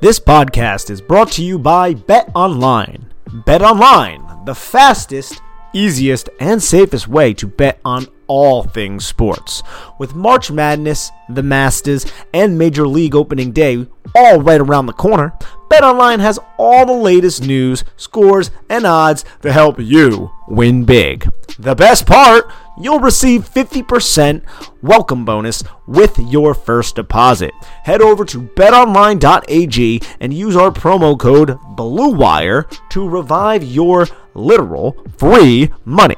This podcast is brought to you by Bet Online. Bet Online, the fastest, easiest, and safest way to bet on all things sports. With March Madness, the Masters, and Major League Opening Day all right around the corner, BetOnline has all the latest news, scores, and odds to help you win big. The best part, you'll receive 50% welcome bonus with your first deposit. Head over to betonline.ag and use our promo code BLUEWIRE to revive your literal free money.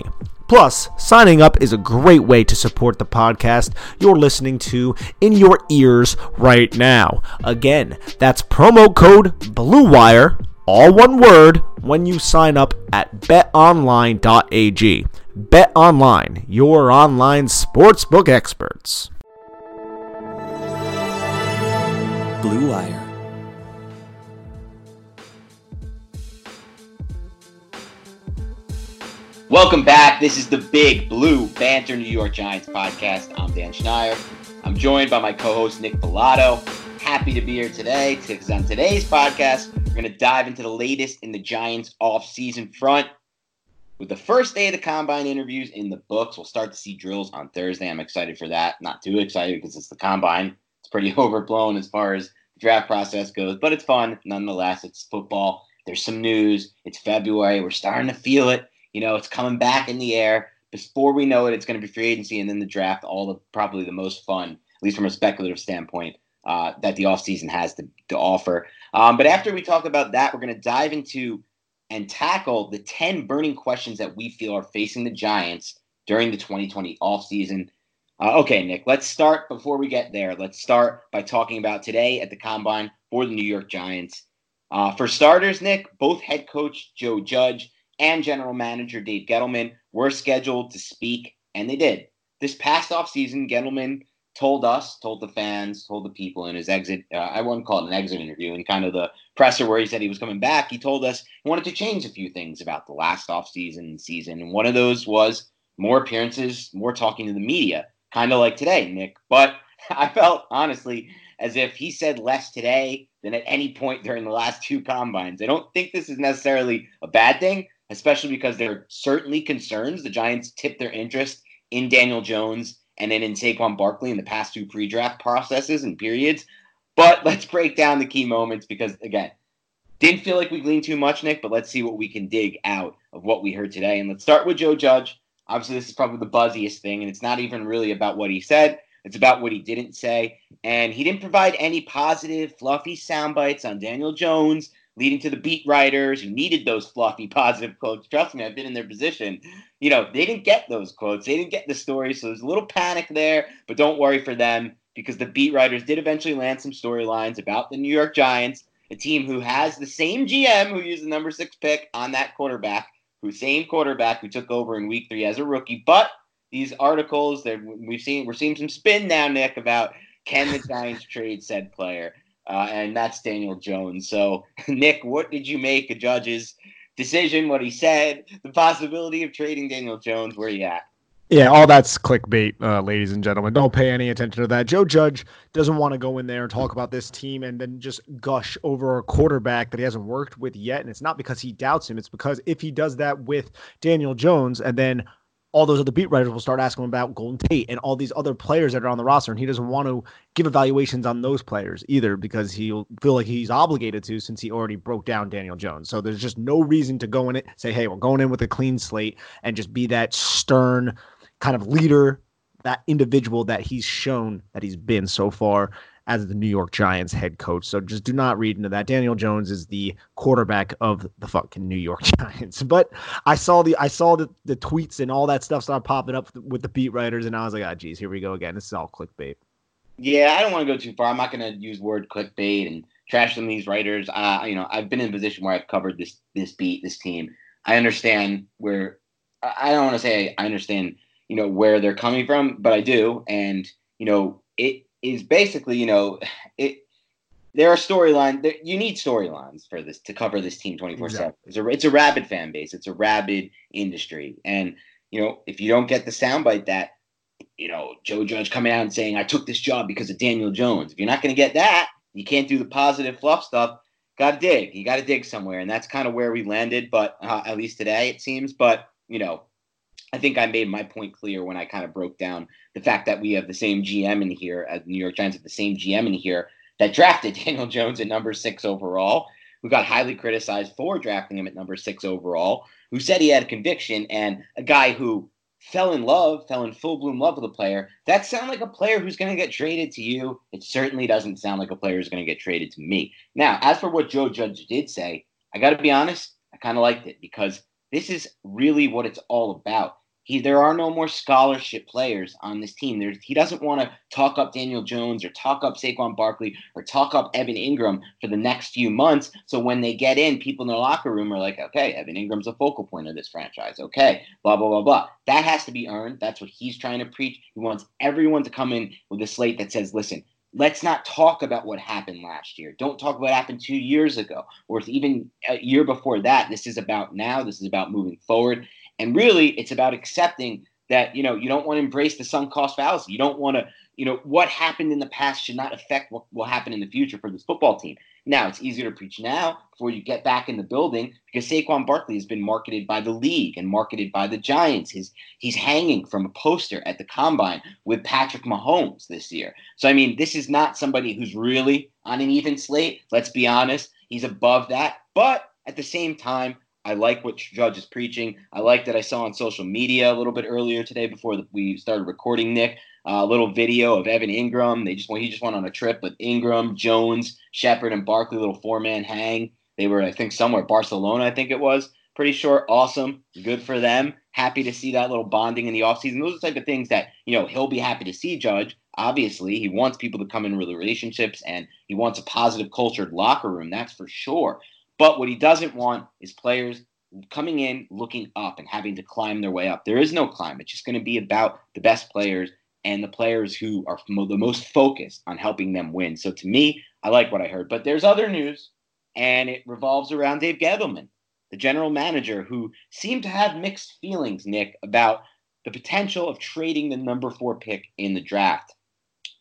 Plus, signing up is a great way to support the podcast you're listening to in your ears right now. Again, that's promo code BLUEWIRE, all one word, when you sign up at betonline.ag. BetOnline, your online sportsbook experts. Blue Wire. Welcome back. This is the Big Blue Banter New York Giants podcast. I'm Dan Schneier. I'm joined by my co-host Nick Falato. Happy to be here today because on today's podcast, we're going to dive into the latest in the Giants off-season front. With the first day of the combine interviews in the books, we'll start to see drills on Thursday. I'm excited for that. Not too excited because it's the combine. It's pretty overblown as far as the draft process goes, but it's fun nonetheless. It's football. There's some news. It's February. We're starting to feel it. You know, it's coming back in the air. Before we know it, it's going to be free agency and then the draft, all the probably the most fun, at least from a speculative standpoint, uh, that the offseason has to, to offer. Um, but after we talk about that, we're going to dive into and tackle the 10 burning questions that we feel are facing the Giants during the 2020 offseason. Uh, okay, Nick, let's start before we get there. Let's start by talking about today at the combine for the New York Giants. Uh, for starters, Nick, both head coach Joe Judge and general manager Dave Gettleman were scheduled to speak, and they did. This past offseason, Gettleman told us, told the fans, told the people in his exit, uh, I wouldn't call it an exit interview, in kind of the presser where he said he was coming back, he told us he wanted to change a few things about the last offseason season. And one of those was more appearances, more talking to the media, kind of like today, Nick. But I felt, honestly, as if he said less today than at any point during the last two combines. I don't think this is necessarily a bad thing especially because there are certainly concerns. The Giants tipped their interest in Daniel Jones and then in Saquon Barkley in the past two pre-draft processes and periods. But let's break down the key moments because again, didn't feel like we gleaned too much, Nick, but let's see what we can dig out of what we heard today. And let's start with Joe Judge. Obviously, this is probably the buzziest thing, and it's not even really about what he said. It's about what he didn't say. And he didn't provide any positive, fluffy sound bites on Daniel Jones, leading to the beat writers who needed those fluffy, positive quotes. Trust me, I've been in their position. You know, they didn't get those quotes, they didn't get the story. So there's a little panic there, but don't worry for them because the beat writers did eventually land some storylines about the New York Giants, a team who has the same GM who used the number six pick on that quarterback, who same quarterback who took over in week three as a rookie. But these articles that we've seen, we're seeing some spin now, Nick, about can the Giants trade said player? Uh, and that's Daniel Jones. So, Nick, what did you make of Judge's decision? What he said, the possibility of trading Daniel Jones? Where you at? Yeah, all that's clickbait, uh, ladies and gentlemen. Don't pay any attention to that. Joe Judge doesn't want to go in there and talk about this team and then just gush over a quarterback that he hasn't worked with yet. And it's not because he doubts him. It's because if he does that with Daniel Jones and then all those other beat writers will start asking him about Golden Tate and all these other players that are on the roster, and he doesn't want to give evaluations on those players either because he'll feel like he's obligated to since he already broke down Daniel Jones. So there's just no reason to go in it, say, hey, we're going in with a clean slate and just be that stern kind of leader, that individual that he's shown that he's been so far as the New York Giants head coach. So just do not read into that. Daniel Jones is the quarterback of the fucking New York Giants. But I saw the I saw the, the tweets and all that stuff started popping up with the beat writers, and I was like, ah, oh, geez, here we go again. This is all clickbait. Yeah, I don't want to go too far. I'm not going to use word clickbait and trash some of these writers. Uh, you know, I've been in a position where I've covered this this beat, this team. I understand where I don't want to say I understand, you know, where they're coming from, but I do, and you know, it is basically, you know, it. There are storylines. You need storylines for this to cover this team twenty four seven. It's a it's a rabid fan base. It's a rabid industry, and you know if you don't get the soundbite that you know Joe Judge coming out and saying I took this job because of Daniel Jones. If you're not going to get that, you can't do the positive fluff stuff. Got to dig. You got to dig somewhere, and that's kind of where we landed. But uh, at least today, it seems. But you know, I think I made my point clear when I kind of broke down the fact that we have the same GM in here, as New York Giants have the same GM in here that drafted Daniel Jones at number six overall, who got highly criticized for drafting him at number six overall, who said he had a conviction, and a guy who fell in love, fell in full bloom love with a player. That sounds like a player who's going to get traded to you. It certainly doesn't sound like a player who's going to get traded to me. Now, as for what Joe Judge did say, I got to be honest, I kind of liked it because this is really what it's all about. He, there are no more scholarship players on this team. There's, he doesn't want to talk up Daniel Jones or talk up Saquon Barkley or talk up Evan Engram for the next few months. So when they get in, people in the locker room are like, okay, Evan Engram's a focal point of this franchise. Okay, blah, blah, blah, blah. That has to be earned. That's what he's trying to preach. He wants everyone to come in with a slate that says, listen, let's not talk about what happened last year. Don't talk about what happened two years ago or even a year before that. This is about now. This is about moving forward. And really, it's about accepting that you know you don't want to embrace the sunk cost fallacy. You don't want to, you know, what happened in the past should not affect what will happen in the future for this football team. Now it's easier to preach now before you get back in the building because Saquon Barkley has been marketed by the league and marketed by the Giants. His he's hanging from a poster at the combine with Patrick Mahomes this year. So I mean, this is not somebody who's really on an even slate. Let's be honest, he's above that. But at the same time, I like what Judge is preaching. I like that I saw on social media a little bit earlier today before we started recording, Nick, uh, a little video of Evan Engram. They just he just went on a trip with Engram, Jones, Shepard, and Barkley, little four man hang. They were, I think, somewhere Barcelona, I think it was. Pretty sure, awesome, good for them. Happy to see that little bonding in the offseason. Those are the type of things that you know he'll be happy to see. Judge, obviously, he wants people to come in with relationships, and he wants a positive, cultured locker room. That's for sure. But what he doesn't want is players coming in looking up and having to climb their way up. There is no climb. It's just going to be about the best players and the players who are the most focused on helping them win. So to me, I like what I heard. But there's other news, and it revolves around Dave Gettleman, the general manager, who seemed to have mixed feelings, Nick, about the potential of trading the number four pick in the draft.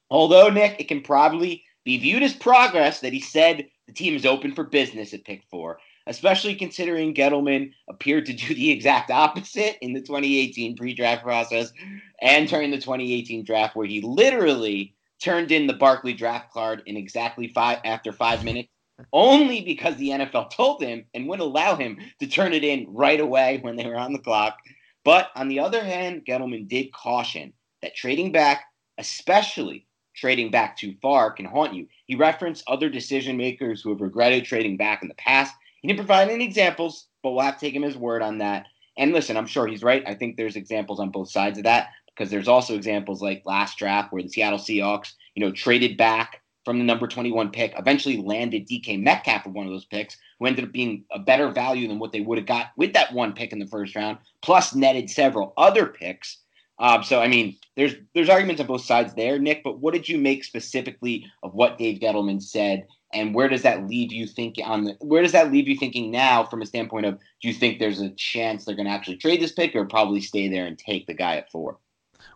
Although, Nick, it can probably be viewed as progress that he said the team is open for business at pick four, especially considering Gettleman appeared to do the exact opposite in the 2018 pre draft process and during the 2018 draft, where he literally turned in the Barkley draft card in exactly five after five minutes. Only because the NFL told him and would allow him to turn it in right away when they were on the clock. But on the other hand, Gettleman did caution that trading back, especially trading back too far can haunt you. He referenced other decision makers who have regretted trading back in the past. He didn't provide any examples, but we'll have to take him his word on that. And listen, I'm sure he's right. I think there's examples on both sides of that because there's also examples like last draft where the Seattle Seahawks, you know, traded back from the number 21 pick, eventually landed DK Metcalf for one of those picks, who ended up being a better value than what they would have got with that one pick in the first round, plus netted several other picks. Um, so I mean, there's there's arguments on both sides there, Nick. But what did you make specifically of what Dave Gettleman said, and where does that leave you thinking on the where does that leave you thinking now from a standpoint of do you think there's a chance they're going to actually trade this pick or probably stay there and take the guy at four?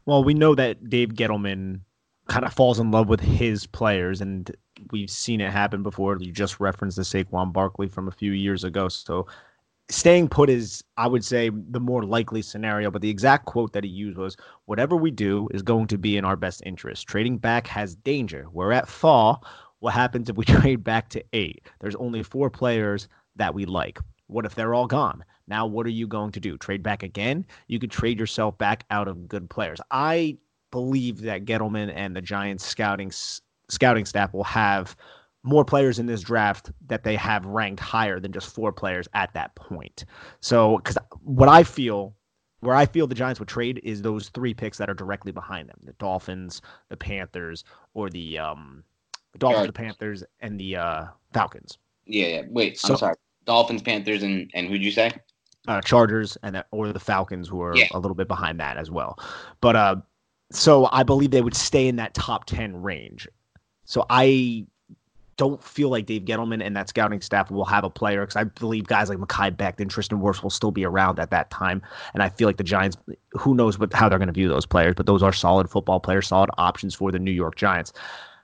Well, we know that Dave Gettleman kind of falls in love with his players, and we've seen it happen before. You just referenced the Saquon Barkley from a few years ago. So staying put is, I would say, the more likely scenario. But the exact quote that he used was, "Whatever we do is going to be in our best interest. Trading back has danger. We're at fall. What happens if we trade back to eight? There's only four players that we like. What if they're all gone? Now, what are you going to do? Trade back again? You could trade yourself back out of good players. I believe that Gettleman and the Giants scouting scouting staff will have more players in this draft that they have ranked higher than just four players at that point. So, because what I feel, where I feel the Giants would trade is those three picks that are directly behind them: the Dolphins, the Panthers, or the um, the Dolphins, the Panthers, and the uh, Falcons. Yeah, yeah. Wait, so, I'm sorry. Dolphins, Panthers, and and who'd you say? Uh, Chargers and or the Falcons, who are yeah. a little bit behind that as well. But uh, so I believe they would stay in that top ten range. So I don't feel like Dave Gettleman and that scouting staff will have a player because I believe guys like Mekhi Beck and Tristan Wirfs will still be around at that time. And I feel like the Giants, who knows what how they're going to view those players, but those are solid football players, solid options for the New York Giants.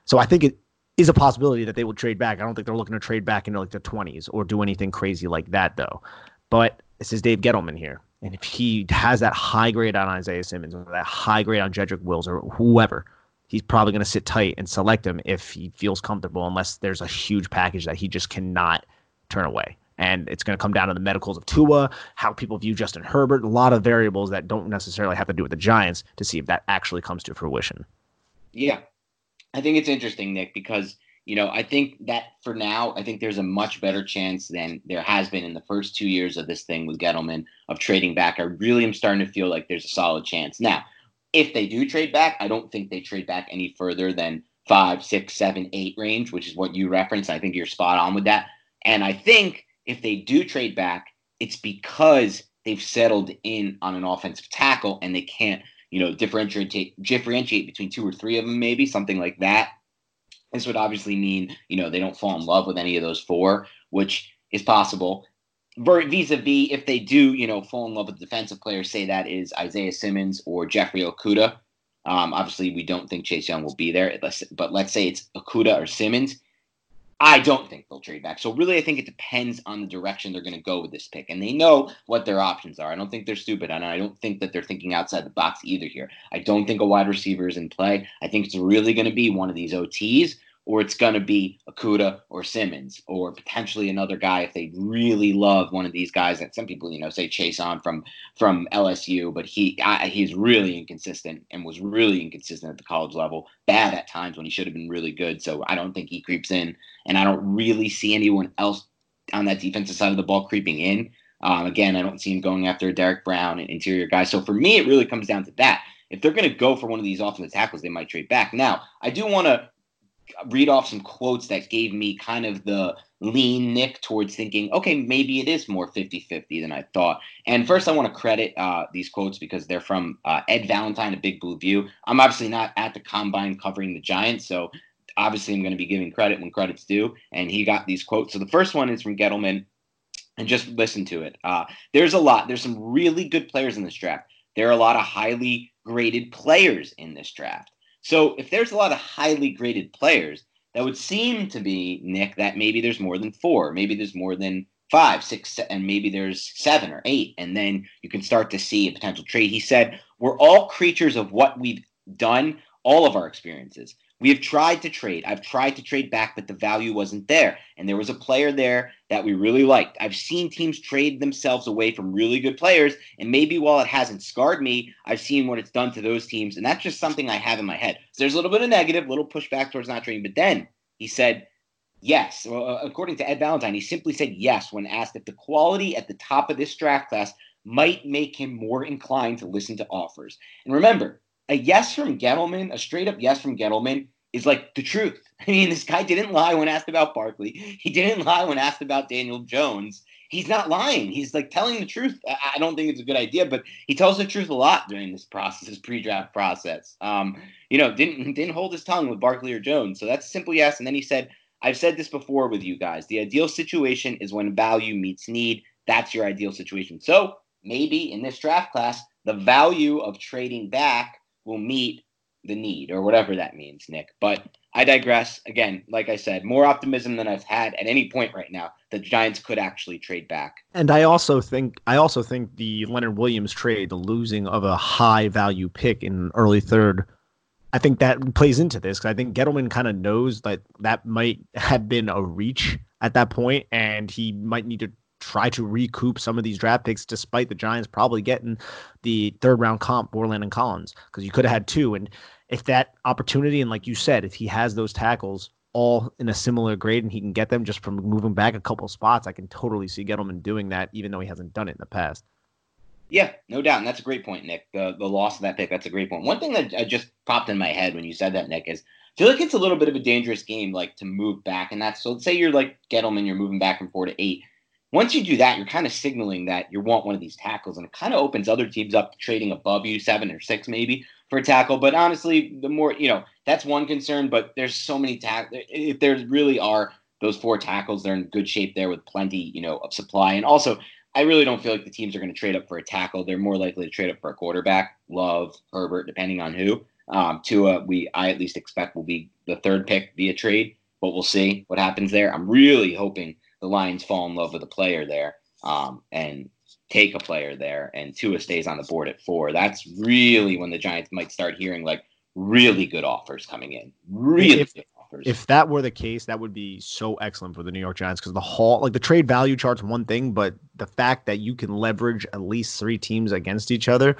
So I think it is a possibility that they will trade back. I don't think they're looking to trade back into like the 20s or do anything crazy like that, though. But this is Dave Gettleman here. And if he has that high grade on Isaiah Simmons or that high grade on Jedrick Wills or whoever, he's probably going to sit tight and select him if he feels comfortable, unless there's a huge package that he just cannot turn away. And it's going to come down to the medicals of Tua, how people view Justin Herbert, a lot of variables that don't necessarily have to do with the Giants to see if that actually comes to fruition. Yeah, I think it's interesting, Nick, because you know I think that for now, I think there's a much better chance than there has been in the first two years of this thing with Gettleman of trading back. I really am starting to feel like there's a solid chance now. If they do trade back, I don't think they trade back any further than five, six, seven, eight range, which is what you referenced. I think you're spot on with that. And I think if they do trade back, it's because they've settled in on an offensive tackle and they can't you know, differentiate differentiate between two or three of them, maybe something like that. This would obviously mean, you know, they don't fall in love with any of those four, which is possible. Vis-a-vis, if they do, you know, fall in love with defensive players, say that is Isaiah Simmons or Jeffrey Okudah. Um, obviously, we don't think Chase Young will be there, but let's say it's Okudah or Simmons. I don't think they'll trade back. So really, I think it depends on the direction they're going to go with this pick, and they know what their options are. I don't think they're stupid, and I don't think that they're thinking outside the box either. Here, I don't think a wide receiver is in play. I think it's really going to be one of these OTs or it's going to be Okudah or Simmons or potentially another guy if they really love one of these guys that some people you know say Chaisson from from LSU, but he I, he's really inconsistent and was really inconsistent at the college level, bad at times when he should have been really good. So I don't think he creeps in, and I don't really see anyone else on that defensive side of the ball creeping in. Um, again, I don't see him going after Derrick Brown, an interior guy. So for me, it really comes down to that. If they're going to go for one of these offensive tackles, they might trade back. Now, I do want to read off some quotes that gave me kind of the lean nick towards thinking, okay, maybe it is more 50 50 than I thought. And first, I want to credit uh, these quotes because they're from uh, Ed Valentine of Big Blue View. I'm obviously not at the combine covering the Giants, so obviously I'm going to be giving credit when credit's due. And he got these quotes. So the first one is from Gettleman, and just listen to it. Uh, there's a lot, there's some really good players in this draft. There are a lot of highly graded players in this draft. So if there's a lot of highly graded players, that would seem to be Nick that maybe there's more than four, maybe there's more than five, six, and maybe there's seven or eight, and then you can start to see a potential trade. He said, "We're all creatures of what we've done, all of our experiences. We have tried to trade. I've tried to trade back, but the value wasn't there. And there was a player there that we really liked. I've seen teams trade themselves away from really good players. And maybe while it hasn't scarred me, I've seen what it's done to those teams. And that's just something I have in my head. So there's a little bit of negative, little pushback towards not trading. But then he said, yes. Well, uh, according to Ed Valentine, he simply said yes when asked if the quality at the top of this draft class might make him more inclined to listen to offers. And remember, a yes from Gettleman, a straight up yes from Gettleman, is like the truth. I mean, this guy didn't lie when asked about Barkley. He didn't lie when asked about Daniel Jones. He's not lying. He's like telling the truth. I don't think it's a good idea, but he tells the truth a lot during this process, this pre-draft process. Um, you know, didn't didn't hold his tongue with Barkley or Jones. So that's a simple yes. And then he said, "I've said this before with you guys. The ideal situation is when value meets need. That's your ideal situation. So maybe in this draft class, the value of trading back will meet the need or whatever that means, Nick. But I digress. Again, like I said, more optimism than I've had at any point right now. The Giants could actually trade back. And I also think I also think the Leonard Williams trade, the losing of a high value pick in early third, I think that plays into this because I think Gettleman kind of knows that that might have been a reach at that point, and he might need to try to recoup some of these draft picks, despite the Giants probably getting the third round comp, for Landon Collins, because you could have had two. And if that opportunity, and like you said, if he has those tackles all in a similar grade and he can get them just from moving back a couple spots, I can totally see Gettleman doing that, even though he hasn't done it in the past. Yeah, no doubt. And that's a great point, Nick. The the loss of that pick, that's a great point. One thing that uh, just popped in my head when you said that, Nick, is I feel like it's a little bit of a dangerous game, like to move back. And that's so let's say you're like Gettleman, you're moving back from four to eight once you do that, you're kind of signaling that you want one of these tackles, and it kind of opens other teams up to trading above you, seven or six maybe for a tackle. But honestly, the more you know, that's one concern. But there's so many tackles. If there really are those four tackles, they're in good shape there with plenty, you know, of supply. And also, I really don't feel like the teams are going to trade up for a tackle. They're more likely to trade up for a quarterback, Love, Herbert, depending on who. Um, Tua, we I at least expect will be the third pick via trade, but we'll see what happens there. I'm really hoping the Lions fall in love with a player there um, and take a player there, and Tua stays on the board at four. That's really when the Giants might start hearing like really good offers coming in. Really if, good offers. If that were the case, that would be so excellent for the New York Giants because the haul, like the trade value chart's one thing, but the fact that you can leverage at least three teams against each other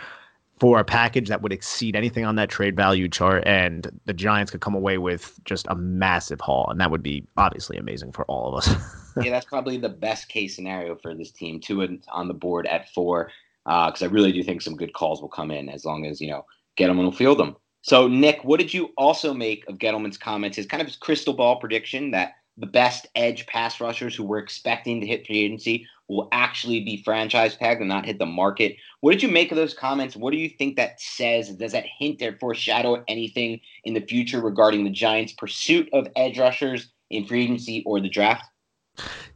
for a package that would exceed anything on that trade value chart, and the Giants could come away with just a massive haul, and that would be obviously amazing for all of us. yeah, that's probably the best case scenario for this team. Tua on the board at four, because uh, I really do think some good calls will come in as long as you know Gettleman will field them. So, Nick, what did you also make of Gettleman's comments? His kind of crystal ball prediction that the best edge pass rushers who we're expecting to hit free agency will actually be franchise tagged and not hit the market. What did you make of those comments? What do you think that says? Does that hint or foreshadow anything in the future regarding the Giants' pursuit of edge rushers in free agency or the draft?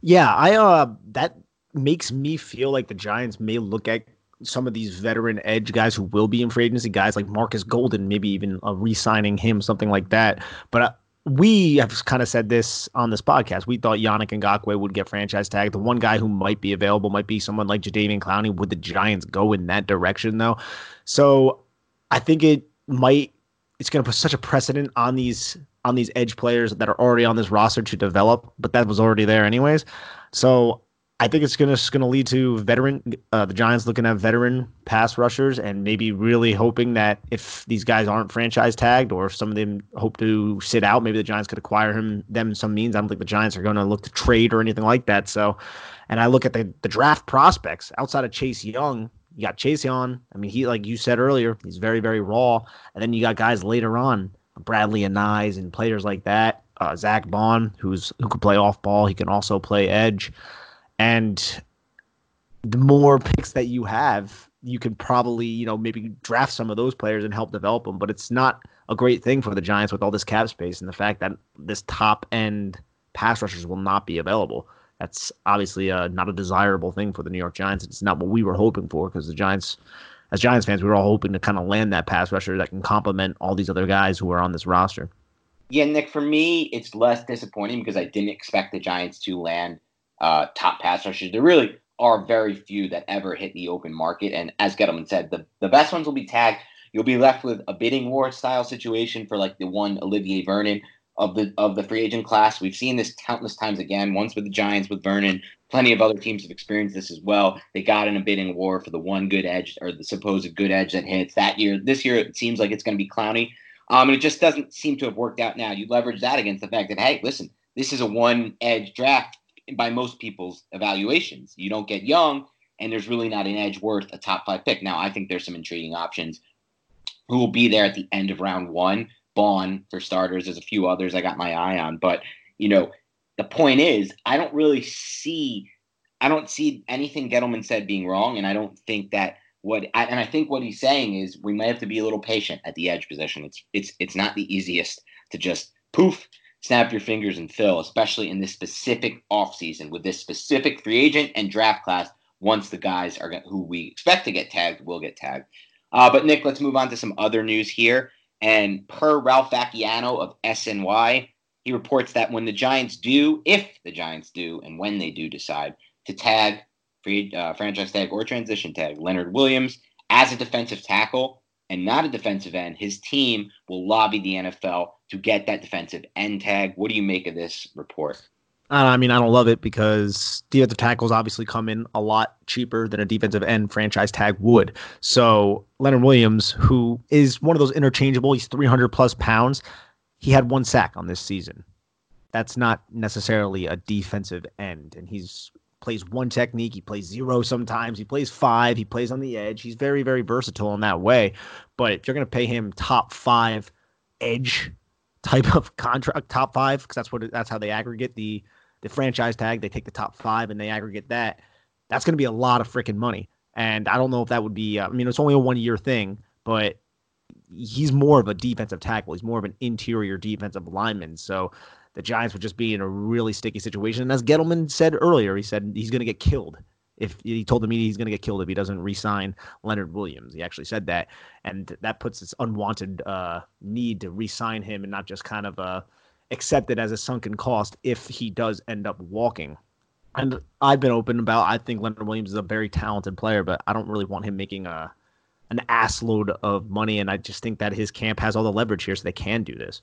Yeah, I uh that makes me feel like the Giants may look at some of these veteran edge guys who will be in free agency, guys like Marcus Golden, maybe even uh, re-signing him, something like that. But uh, we have kind of said this on this podcast. We thought Yannick Ngakoue would get franchise tagged. The one guy who might be available might be someone like Jadeveon Clowney. Would the Giants go in that direction though? So I think it might. It's going to put such a precedent on these on these edge players that are already on this roster to develop, but that was already there anyways. So I think it's gonna it's gonna lead to veteran uh, the Giants looking at veteran pass rushers and maybe really hoping that if these guys aren't franchise tagged or if some of them hope to sit out, maybe the Giants could acquire him them some means. I don't think the Giants are going to look to trade or anything like that. So, and I look at the the draft prospects outside of Chase Young. You got Chase Young. I mean, he like you said earlier, he's very very raw. And then you got guys later on, Bradley and Anae and players like that. Uh, Zack Baun, who's who could play off ball. He can also play edge. And the more picks that you have, you can probably, you know, maybe draft some of those players and help develop them. But it's not a great thing for the Giants with all this cap space and the fact that this top end pass rushers will not be available. That's obviously uh, not a desirable thing for the New York Giants. It's not what we were hoping for because the Giants, as Giants fans, we were all hoping to kind of land that pass rusher that can complement all these other guys who are on this roster. Yeah, Nick, for me, it's less disappointing because I didn't expect the Giants to land uh, top pass rushers. There really are very few that ever hit the open market. And as Gettleman said, the, the best ones will be tagged. you'll be left with a bidding war style situation for like the one Olivier Vernon of the of the free agent class. We've seen this countless times again. Once with the Giants with Vernon, plenty of other teams have experienced this as well. They got in a bidding war for the one good edge or the supposed good edge that hits that year. This year it seems like it's going to be Clowney. Um, and it just doesn't seem to have worked out now. You leverage that against the fact that hey, listen, this is a one edge draft by most people's evaluations. You don't get young, and there's really not an edge worth a top five pick. Now I think there's some intriguing options who will be there at the end of round one. Baun for starters. There's a few others I got my eye on, but you know, the point is, I don't really see, I don't see anything Gettleman said being wrong, and I don't think that what, and I think what he's saying is we might have to be a little patient at the edge position. It's it's it's not the easiest to just poof snap your fingers and fill, especially in this specific offseason with this specific free agent and draft class. Once the guys are who we expect to get tagged will get tagged. Uh, but Nick, let's move on to some other news here. And per Ralph Vacchiano of SNY, he reports that when the Giants do, if the Giants do, and when they do decide to tag free uh, franchise tag or transition tag Leonard Williams as a defensive tackle and not a defensive end, his team will lobby the NFL to get that defensive end tag. What do you make of this report? I mean, I don't love it because defensive tackles obviously come in a lot cheaper than a defensive end franchise tag would. So Leonard Williams, who is one of those interchangeable, he's 300 plus pounds. He had one sack on this season. That's not necessarily a defensive end, and he's plays one technique. He plays zero sometimes. He plays five. He plays on the edge. He's very, very versatile in that way. But if you're going to pay him top five edge type of contract, top five, because that's what that's how they aggregate the the franchise tag. They take the top five and they aggregate that. That's going to be a lot of freaking money. And I don't know if that would be. Uh, I mean, it's only a one year thing, but he's more of a defensive tackle. He's more of an interior defensive lineman. So the Giants would just be in a really sticky situation. And as Gettleman said earlier, he said he's going to get killed. If he told the media he's going to get killed if he doesn't re-sign Leonard Williams, he actually said that, and that puts this unwanted uh, need to re-sign him and not just kind of uh, accept it as a sunken cost if he does end up walking. And I've been open about I think Leonard Williams is a very talented player, but I don't really want him making a an ass load of money. And I just think that his camp has all the leverage here, so they can do this.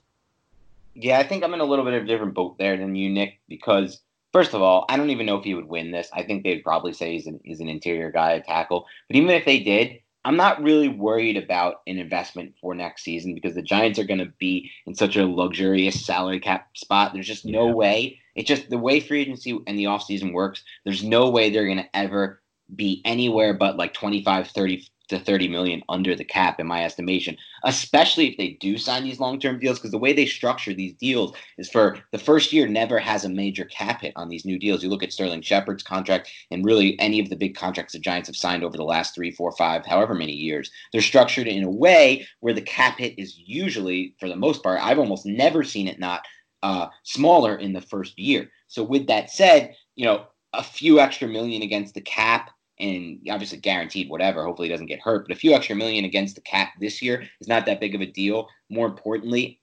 Yeah, I think I'm in a little bit of a different boat there than you, Nick, because first of all, I don't even know if he would win this. I think they'd probably say he's an, he's an interior guy, a tackle. But even if they did, I'm not really worried about an investment for next season because the Giants are going to be in such a luxurious salary cap spot. There's just no yeah. way. It's just the way free agency and the offseason works. There's no way they're going to ever be anywhere but like 25, 30, to 30 million under the cap in my estimation especially if they do sign these long-term deals because the way they structure these deals is for the first year never has a major cap hit on these new deals. You look at sterling shepard's contract and really any of the big contracts the giants have signed over the last three four five however many years they're structured in a way where the cap hit is usually for the most part i've almost never seen it not uh, smaller in the first year. So with that said you know a few extra million against the cap and obviously guaranteed whatever. Hopefully, he doesn't get hurt. But a few extra million against the cap this year is not that big of a deal. More importantly,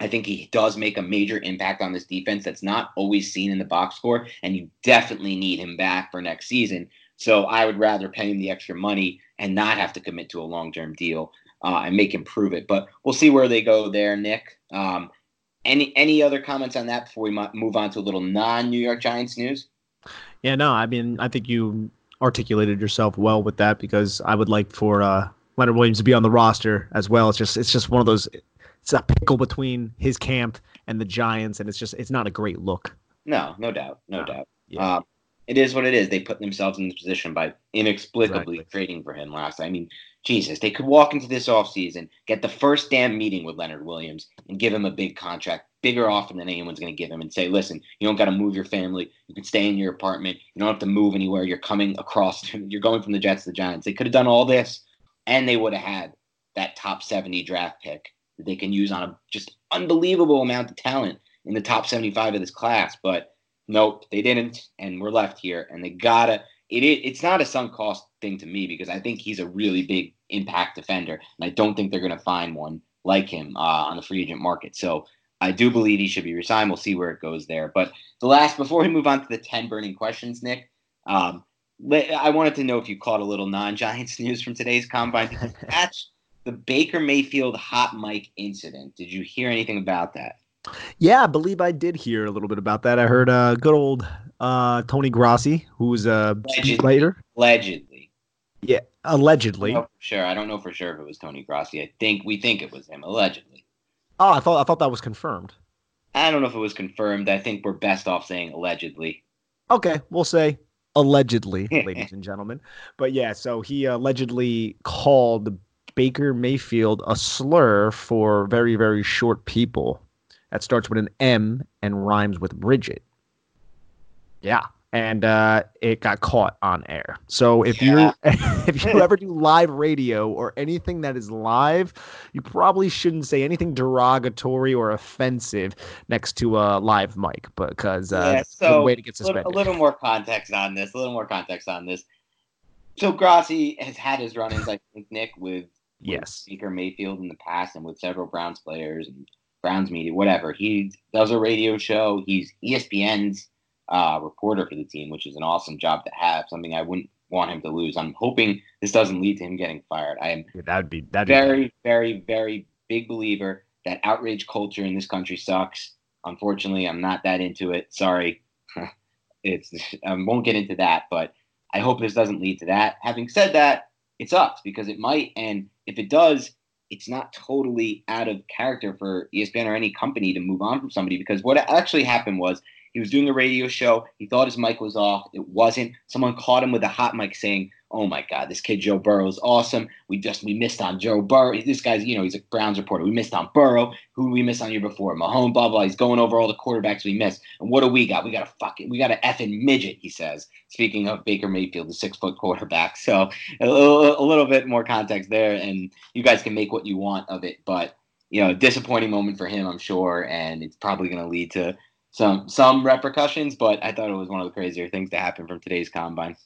I think he does make a major impact on this defense that's not always seen in the box score, and you definitely need him back for next season. So I would rather pay him the extra money and not have to commit to a long term deal uh, and make him prove it. But we'll see where they go there, Nick. Um, any any other comments on that before we move on to a little non New York Giants news? Yeah, no, I mean, I think you articulated yourself well with that because I would like for uh, Leonard Williams to be on the roster as well. It's just it's just one of those it's a pickle between his camp and the Giants, and it's just it's not a great look. No, no doubt, no, no. doubt. Yeah. Uh, it is what it is. They put themselves in this position by inexplicably exactly. trading for him last. I mean, Jesus, they could walk into this offseason, get the first damn meeting with Leonard Williams, and give him a big contract, bigger offer than anyone's going to give him, and say, listen, you don't got to move your family. You can stay in your apartment. You don't have to move anywhere. You're coming across, you're going from the Jets to the Giants. They could have done all this, and they would have had that top 70 draft pick that they can use on a just unbelievable amount of talent in the top 75 of this class. But Nope, they didn't, and we're left here. And they gotta. It, it it's not a sunk cost thing to me because I think he's a really big impact defender, and I don't think they're gonna find one like him uh, on the free agent market. So I do believe he should be resigned. We'll see where it goes there. But the last, before we move on to the ten burning questions, Nick, um, I wanted to know if you caught a little non-Giants news from today's combine match. the Baker Mayfield hot mic incident. Did you hear anything about that? Yeah, I believe I did hear a little bit about that. I heard uh, good old uh, Tony Grossi, who's a writer. Allegedly. Yeah, allegedly. I sure, I don't know for sure if it was Tony Grossi. I think we think it was him. Allegedly. Oh, I thought I thought that was confirmed. I don't know if it was confirmed. I think we're best off saying allegedly. Okay, we'll say allegedly, ladies and gentlemen. But yeah, so he allegedly called Baker Mayfield a slur for very, very short people. That starts with an M and rhymes with Bridget. Yeah. And uh, it got caught on air. So if yeah. you if you ever do live radio or anything that is live, you probably shouldn't say anything derogatory or offensive next to a live mic because uh, yeah, so way to get suspended. A little, a little more context on this. A little more context on this. So Grossi has had his run-ins, I think, Nick, with yes, Baker Mayfield in the past, and with several Browns players and Browns media, whatever. He does a radio show. He's ESPN's uh, reporter for the team, which is an awesome job to have. Something I wouldn't want him to lose. I'm hoping this doesn't lead to him getting fired. I am yeah, that'd be that'd very, be very, very big believer that outrage culture in this country sucks. Unfortunately, I'm not that into it. Sorry, it's I won't get into that, but I hope this doesn't lead to that. Having said that, it sucks because it might, and if it does, it's not totally out of character for ESPN or any company to move on from somebody because what actually happened was he was doing a radio show. He thought his mic was off. It wasn't. Someone caught him with a hot mic saying, "Oh my God, this kid Joe Burrow is awesome. We just we missed on Joe Burrow. This guy's you know he's a Browns reporter. We missed on Burrow. Who we missed on year before? Mahomes. Blah blah. He's going over all the quarterbacks we missed. And what do we got? We got a fucking we got an effing midget. He says. Speaking of Baker Mayfield, the six foot quarterback. So a, a little bit more context there, and you guys can make what you want of it, but you know, a disappointing moment for him, I'm sure, and it's probably going to lead to some some repercussions, but I thought it was one of the crazier things to happen from today's combine.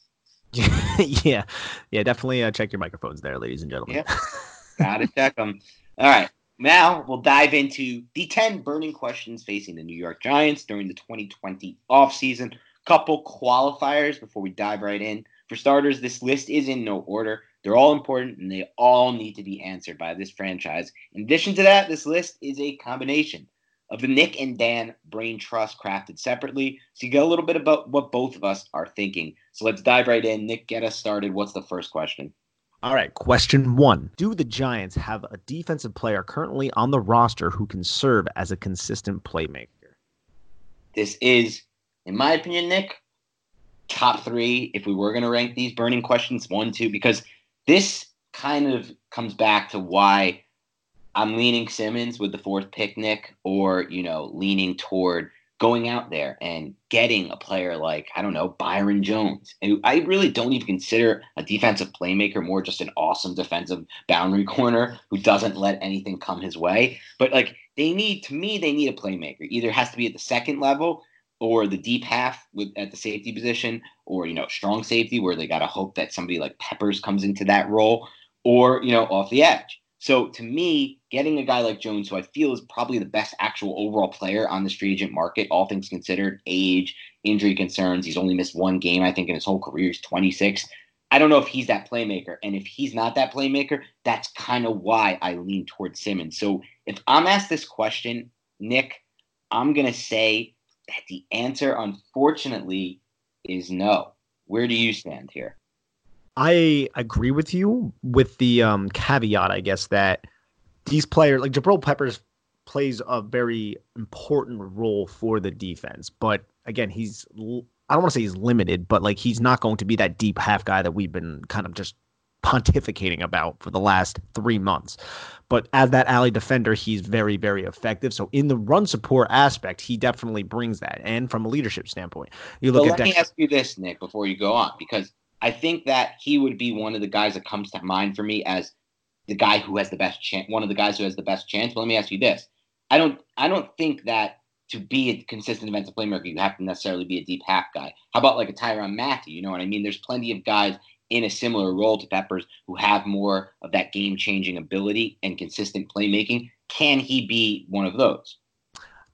yeah, yeah, definitely uh, check your microphones there, ladies and gentlemen. Yeah, gotta check them. All right, now we'll dive into the ten burning questions facing the New York Giants during the 2020 offseason. Couple qualifiers before we dive right in. For starters, this list is in no order. They're all important and they all need to be answered by this franchise. In addition to that, this list is a combination of the Nick and Dan Brain Trust crafted separately. So you get a little bit about what both of us are thinking. So let's dive right in. Nick, get us started. What's the first question? All right, question one. Do the Giants have a defensive player currently on the roster who can serve as a consistent playmaker? This is, in my opinion, Nick, top three if we were going to rank these burning questions one, two, because this kind of comes back to why I'm leaning Simmons with the fourth pick, Nick, or you know, leaning toward going out there and getting a player like I don't know Byron Jones. And I really don't even consider a defensive playmaker, more just an awesome defensive boundary corner who doesn't let anything come his way. But like they need, to me, they need a playmaker. Either has to be at the second level or the deep half with at the safety position, or you know strong safety where they got to hope that somebody like Peppers comes into that role, or you know off the edge. So to me, getting a guy like Jones, who I feel is probably the best actual overall player on the free agent market, all things considered, age, injury concerns. He's only missed one game, I think, in his whole career. He's 26. I don't know if he's that playmaker. And if he's not that playmaker, that's kind of why I lean towards Simmons. So if I'm asked this question, Nick, I'm going to say that the answer, unfortunately, is no. Where do you stand here? I agree with you with the um, caveat, I guess, that these players, like Jabril Peppers, plays a very important role for the defense. But again, he's I don't want to say he's limited, but like he's not going to be that deep half guy that we've been kind of just pontificating about for the last three months. But as that alley defender, he's very, very effective. So in the run support aspect, he definitely brings that. And from a leadership standpoint, you look well, at. Let Dex- me ask you this, Nick, before you go on, because I think that he would be one of the guys that comes to mind for me as the guy who has the best chance, one of the guys who has the best chance. But let me ask you this: I don't, I don't think that to be a consistent defensive playmaker, you have to necessarily be a deep half guy. How about like a Tyrann Mathieu? You know what I mean? There's plenty of guys in a similar role to Peppers who have more of that game changing ability and consistent playmaking. Can he be one of those?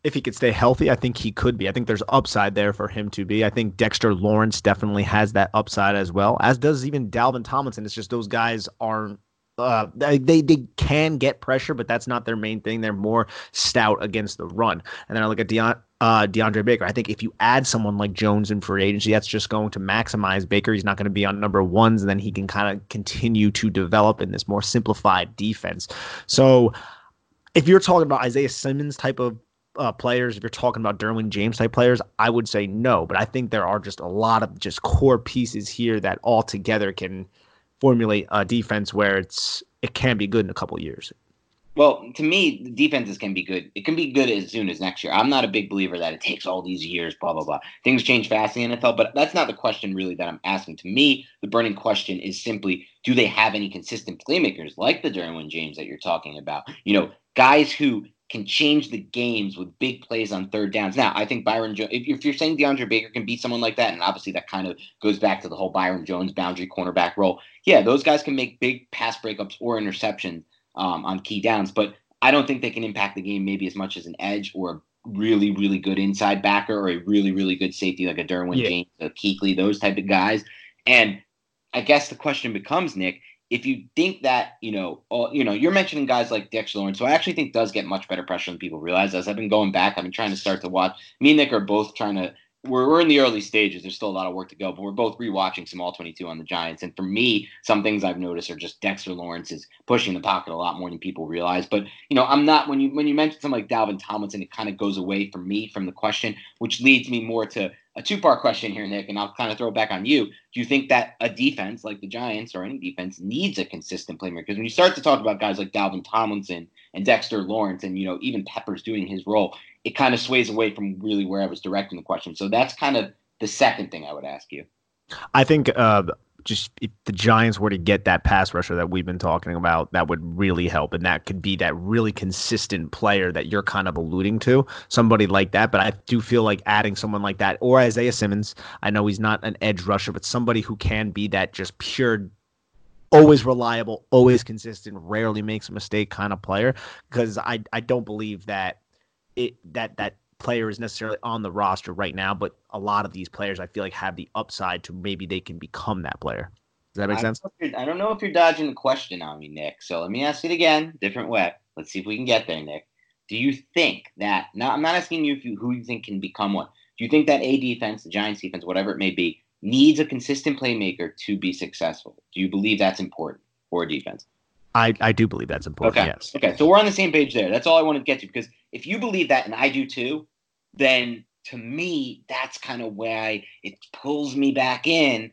If he could stay healthy, I think he could be. I think there's upside there for him to be. I think Dexter Lawrence definitely has that upside as well, as does even Dalvin Tomlinson. It's just those guys aren't uh, they they can get pressure, but that's not their main thing. They're more stout against the run. And then I look at uh, DeAndre Baker. I think if you add someone like Jones in free agency, that's just going to maximize Baker. He's not going to be on number ones, and then he can kind of continue to develop in this more simplified defense. So if you're talking about Isaiah Simmons type of uh, players, if you're talking about Derwin James type players, I would say no. But I think there are just a lot of just core pieces here that all together can formulate a defense where it's it can be good in a couple years. Well, to me, defenses can be good. It can be good as soon as next year. I'm not a big believer that it takes all these years, blah, blah, blah. Things change fast in the NFL, but that's not the question really that I'm asking. To me, the burning question is simply do they have any consistent playmakers like the Derwin James that you're talking about? You know, guys who can change the games with big plays on third downs. Now, I think Byron Jones, if, you're saying DeAndre Baker can beat someone like that, and obviously that kind of goes back to the whole Byron Jones boundary cornerback role, yeah, those guys can make big pass breakups or interceptions um, on key downs, but I don't think they can impact the game maybe as much as an edge or a really, really good inside backer or a really, really good safety like a Derwin yeah. James, a Kuechly, those type of guys. And I guess the question becomes, Nick, if you think that you know, all, you know, you're mentioning guys like Dexter Lawrence, so I actually think does get much better pressure than people realize. As I've been going back, I've been trying to start to watch. Me and Nick are both trying to we're, we're in the early stages. There's still a lot of work to go, but we're both rewatching some all 22 on the Giants. And for me, some things I've noticed are just Dexter Lawrence is pushing the pocket a lot more than people realize. But you know, I'm not when you when you mention something like Dalvin Tomlinson, it kind of goes away from me from the question, which leads me more to a two part question here, Nick, and I'll kind of throw it back on you. Do you think that a defense like the Giants or any defense needs a consistent playmaker? Because when you start to talk about guys like Dalvin Tomlinson and Dexter Lawrence, and you know even Peppers doing his role, it kind of sways away from really where I was directing the question. So that's kind of the second thing I would ask you. I think uh, just if the Giants were to get that pass rusher that we've been talking about, that would really help. And that could be that really consistent player that you're kind of alluding to, somebody like that. But I do feel like adding someone like that, or Isaiah Simmons, I know he's not an edge rusher, but somebody who can be that just pure always reliable, always consistent, rarely makes a mistake kind of player. Because I I don't believe that it that that player is necessarily on the roster right now, but a lot of these players I feel like have the upside to maybe they can become that player. Does that make I sense? I don't know if you're dodging the question on me, Nick. So let me ask it again, different way. Let's see if we can get there, Nick. Do you think that? Now, I'm not asking you, if you who you think can become one. Do you think that a defense, the Giants defense, whatever it may be, needs a consistent playmaker to be successful? Do you believe that's important for a defense? I, I do believe that's important. Okay. Yes. Okay. So we're on the same page there. That's all I wanted to get to because if you believe that and I do too, then to me that's kind of why it pulls me back in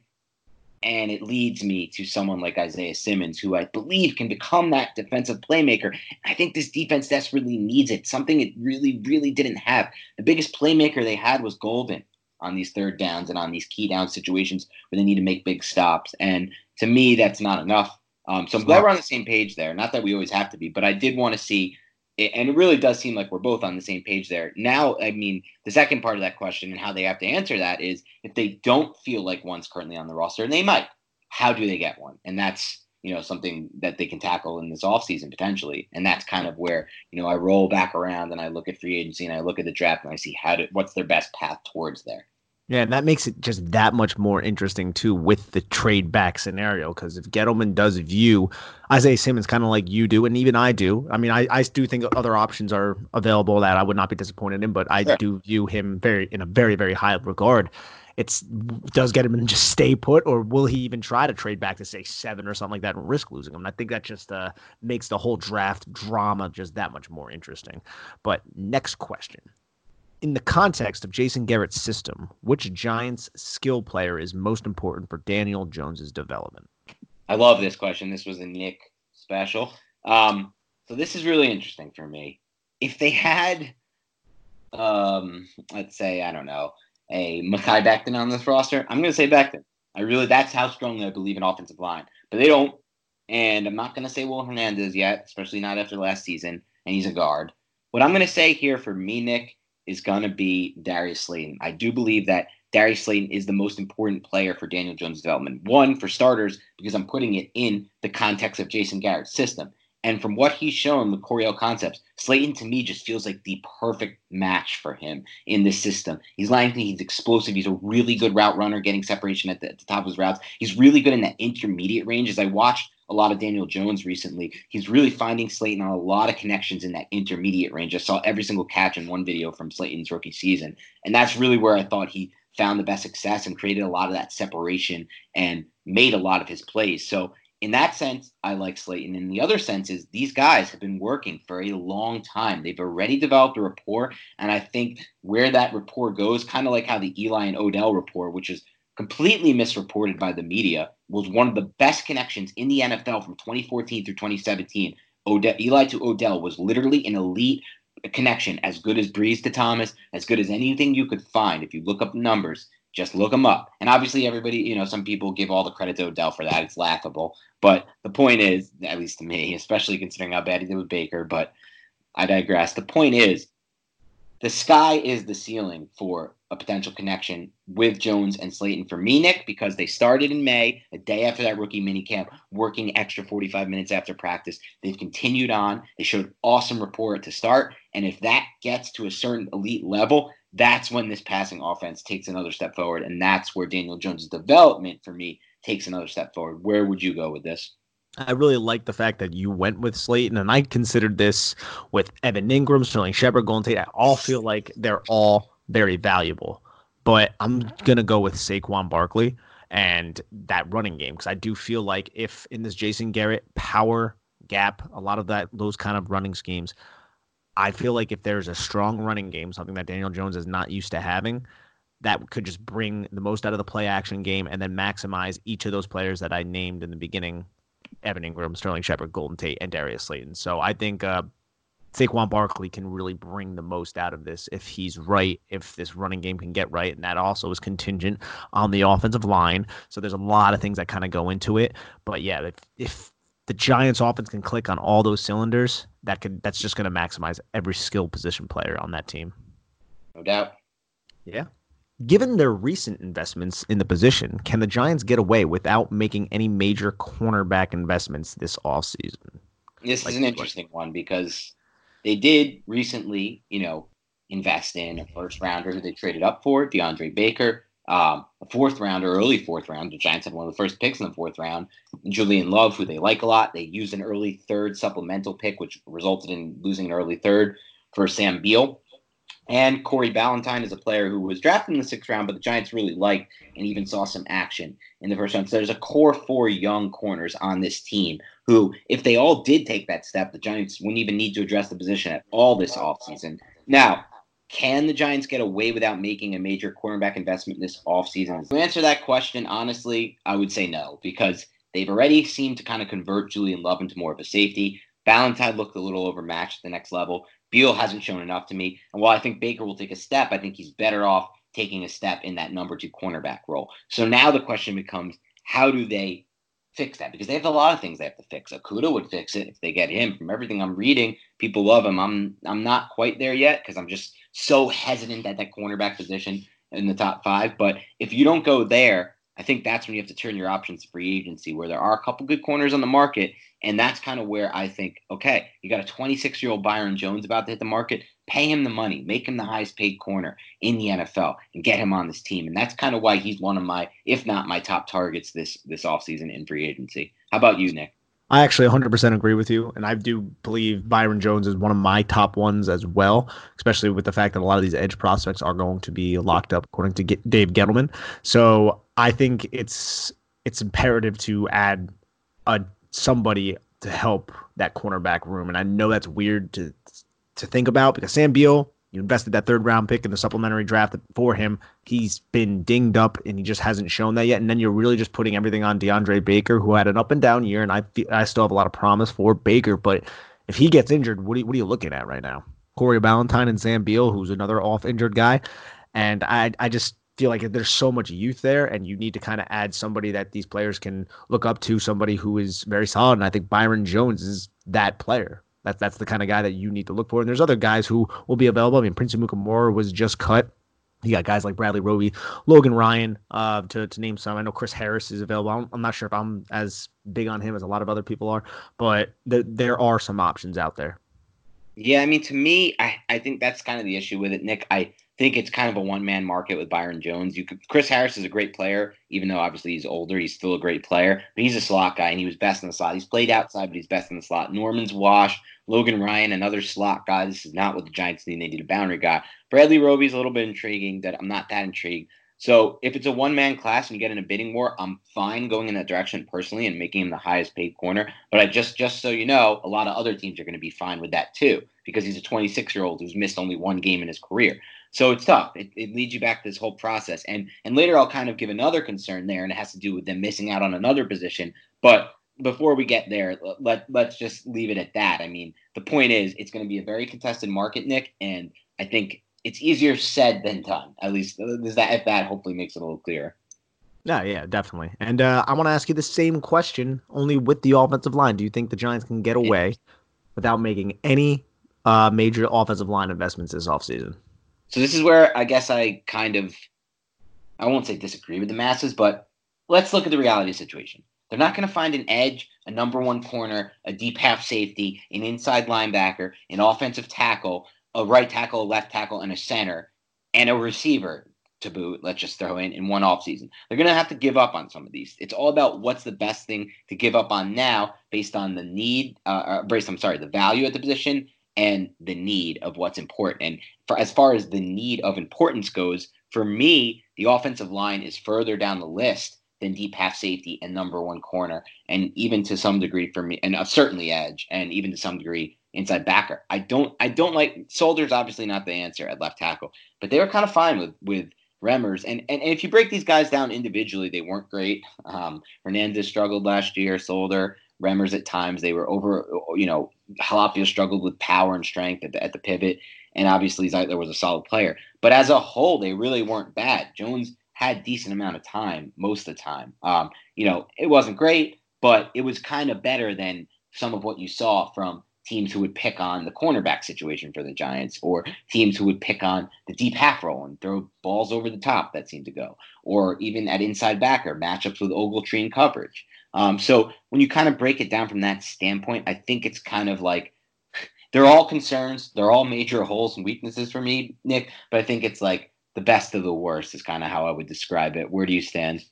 and it leads me to someone like Isaiah Simmons, who I believe can become that defensive playmaker. I think this defense desperately needs it, something it really, really didn't have. The biggest playmaker they had was Golden on these third downs and on these key down situations where they need to make big stops. And to me, that's not enough. Um, so I'm glad we're on the same page there. Not that we always have to be, but I did want to see, and it really does seem like we're both on the same page there. Now, I mean, the second part of that question and how they have to answer that is if they don't feel like one's currently on the roster, and they might, how do they get one? And that's you know something that they can tackle in this offseason potentially and that's kind of where you know i roll back around and i look at free agency and i look at the draft and i see how to what's their best path towards there yeah, and that makes it just that much more interesting too with the trade back scenario. Because if Gettleman does view Isaiah Simmons kind of like you do, and even I do, I mean, I, I do think other options are available that I would not be disappointed in, but I sure. do view him very in a very very high regard. It's does Gettleman just stay put, or will he even try to trade back to say seven or something like that and risk losing him? And I think that just uh, makes the whole draft drama just that much more interesting. But next question in the context of Jason Garrett's system, which Giants skill player is most important for Daniel Jones's development? I love this question. This was a Nick special. Um, so this is really interesting for me. If they had, um, let's say, I don't know, a Mekhi Becton on this roster, I'm going to say Becton. I really, that's how strongly I believe in offensive line. But they don't. And I'm not going to say Will Hernandez yet, especially not after last season, and he's a guard. What I'm going to say here for me, Nick, is going to be Darius Slayton. I do believe that Darius Slayton is the most important player for Daniel Jones' development. One, for starters, because I'm putting it in the context of Jason Garrett's system. And from what he's shown with Coryell Concepts, Slayton to me just feels like the perfect match for him in this system. He's lengthy, he's explosive, he's a really good route runner, getting separation at the, at the top of his routes. He's really good in that intermediate range. As I watched a lot of Daniel Jones recently, he's really finding Slayton on a lot of connections in that intermediate range. I saw every single catch in one video from Slayton's rookie season. And that's really where I thought he found the best success and created a lot of that separation and made a lot of his plays. So in that sense, I like Slayton. In the other sense is these guys have been working for a long time. They've already developed a rapport. And I think where that rapport goes, kind of like how the Eli and Odell rapport, which is completely misreported by the media, was one of the best connections in the NFL from 2014 through 2017. Odell, Eli to Odell was literally an elite connection, as good as Brees to Thomas, as good as anything you could find. If you look up numbers, just look them up. And obviously, everybody, you know, some people give all the credit to Odell for that. It's laughable. But the point is, at least to me, especially considering how bad he did with Baker, but I digress. The point is, the sky is the ceiling for a potential connection with Jones and Slayton for me, Nick, because they started in May, a day after that rookie minicamp, working extra 45 minutes after practice. They've continued on. They showed awesome rapport to start. And if that gets to a certain elite level, that's when this passing offense takes another step forward. And that's where Daniel Jones' development for me takes another step forward. Where would you go with this? I really like the fact that you went with Slayton, and I considered this with Evan Engram, Sterling Shepard, Golden Tate. I all feel like they're all very valuable, but I'm gonna go with Saquon Barkley and that running game because I do feel like if in this Jason Garrett power gap, a lot of that those kind of running schemes, I feel like if there's a strong running game, something that Daniel Jones is not used to having, that could just bring the most out of the play action game and then maximize each of those players that I named in the beginning Evan Engram, Sterling Shepard, Golden Tate, and Darius Slayton. So I think uh, Saquon Barkley can really bring the most out of this if he's right, if this running game can get right. And that also is contingent on the offensive line. So there's a lot of things that kind of go into it. But yeah, if, if the Giants offense can click on all those cylinders, that could that's just going to maximize every skill position player on that team. No doubt. Yeah. Given their recent investments in the position, can the Giants get away without making any major cornerback investments this offseason? This like, is an interesting one because they did recently, you know, invest in a first rounder who they traded up for, DeAndre Baker, um, a fourth rounder, early fourth round. The Giants had one of the first picks in the fourth round. Julian Love, who they like a lot. They used an early third supplemental pick, which resulted in losing an early third for Sam Beal. And Corey Ballentine is a player who was drafted in the sixth round, but the Giants really liked and even saw some action in the first round. So there's a core four young corners on this team who, if they all did take that step, the Giants wouldn't even need to address the position at all this offseason. Now, can the Giants get away without making a major cornerback investment this offseason? To answer that question, honestly, I would say no, because they've already seemed to kind of convert Julian Love into more of a safety. Ballentine looked a little overmatched at the next level. Beal hasn't shown enough to me. And while I think Baker will take a step, I think he's better off taking a step in that number two cornerback role. So now the question becomes how do they fix that? Because they have a lot of things they have to fix. Okudah would fix it if they get him. From everything I'm reading, people love him. I'm I'm not quite there yet because I'm just so hesitant at that cornerback position in the top five. But if you don't go there, I think that's when you have to turn your options to free agency, where there are a couple good corners on the market. And that's kind of where I think, okay, you got a 26 year old Byron Jones about to hit the market. Pay him the money, make him the highest paid corner in the NFL, and get him on this team. And that's kind of why he's one of my, if not my top targets this this offseason in free agency. How about you, Nick? I actually 100% agree with you. And I do believe Byron Jones is one of my top ones as well, especially with the fact that a lot of these edge prospects are going to be locked up, according to Dave Gettleman. So I think it's it's imperative to add a somebody to help that cornerback room. And I know that's weird to to think about because Sam Beal, you invested that third round pick in the supplementary draft for him. He's been dinged up and he just hasn't shown that yet. And then you're really just putting everything on DeAndre Baker, who had an up and down year, and I I still have a lot of promise for Baker. But if he gets injured, what are, you, what are you looking at right now? Corey Ballentine and Sam Beal, who's another off injured guy. And I I just feel like there's so much youth there, and you need to kind of add somebody that these players can look up to, somebody who is very solid. And I think Byron Jones is that player. That's that's the kind of guy that you need to look for. And there's other guys who will be available. I mean, Prince Amukamara was just cut. You got guys like Bradley Roby, Logan Ryan, uh, to, to name some. I know Chris Harris is available. I'm, I'm, not sure if I'm as big on him as a lot of other people are, but th- there are some options out there. Yeah, I mean, to me, I, I think that's kind of the issue with it, Nick. I think it's kind of a one man market with Byron Jones. You could, Chris Harris is a great player, even though obviously he's older. He's still a great player, but he's a slot guy, and he was best in the slot. He's played outside, but he's best in the slot. Norman's Wash, Logan Ryan, another slot guy. This is not what the Giants need. They need a boundary guy. Bradley Roby's a little bit intriguing. That I'm not that intrigued. So if it's a one man class and you get in a bidding war, I'm fine going in that direction personally and making him the highest paid corner. But I just just so you know, a lot of other teams are going to be fine with that too because he's a 26 year old who's missed only one game in his career. So it's tough. It, it leads you back to this whole process. And and later I'll kind of give another concern there, and it has to do with them missing out on another position. But before we get there, let let's just leave it at that. I mean, the point is it's going to be a very contested market, Nick, and I think it's easier said than done. At least is that if that hopefully makes it a little clearer. Yeah, yeah, definitely. And uh, I want to ask you the same question, only with the offensive line. Do you think the Giants can get away without making any uh, major offensive line investments this offseason? So this is where I guess I kind of I won't say disagree with the masses, but let's look at the reality situation. They're not going to find an edge, a number one corner, a deep half safety, an inside linebacker, an offensive tackle, a right tackle, a left tackle, and a center, and a receiver to boot. Let's just throw in in one offseason. They're going to have to give up on some of these. It's all about what's the best thing to give up on now based on the need, uh, uh based, I'm sorry, the value at the position and the need of what's important. And for as far as the need of importance goes, for me, the offensive line is further down the list than deep half safety and number one corner, and even to some degree for me, and uh, certainly edge, and even to some degree inside backer. I don't, I don't like Solder's obviously not the answer at left tackle, but they were kind of fine with with Remmers. And, and, and if you break these guys down individually, they weren't great. Um, Hernandez struggled last year. Solder, Remmers at times they were over. You know, Halapio struggled with power and strength at the, at the pivot, and obviously Zeitler was a solid player. But as a whole, they really weren't bad. Jones had decent amount of time most of the time. Um, you know, it wasn't great, but it was kind of better than some of what you saw from teams who would pick on the cornerback situation for the Giants, or teams who would pick on the deep half roll and throw balls over the top that seemed to go, or even at inside backer matchups with Ogletree and coverage. Um, so when you kind of break it down from that standpoint, I think it's kind of like they're all concerns, they're all major holes and weaknesses for me, Nick. But I think it's like the best of the worst is kind of how I would describe it. Where do you stand?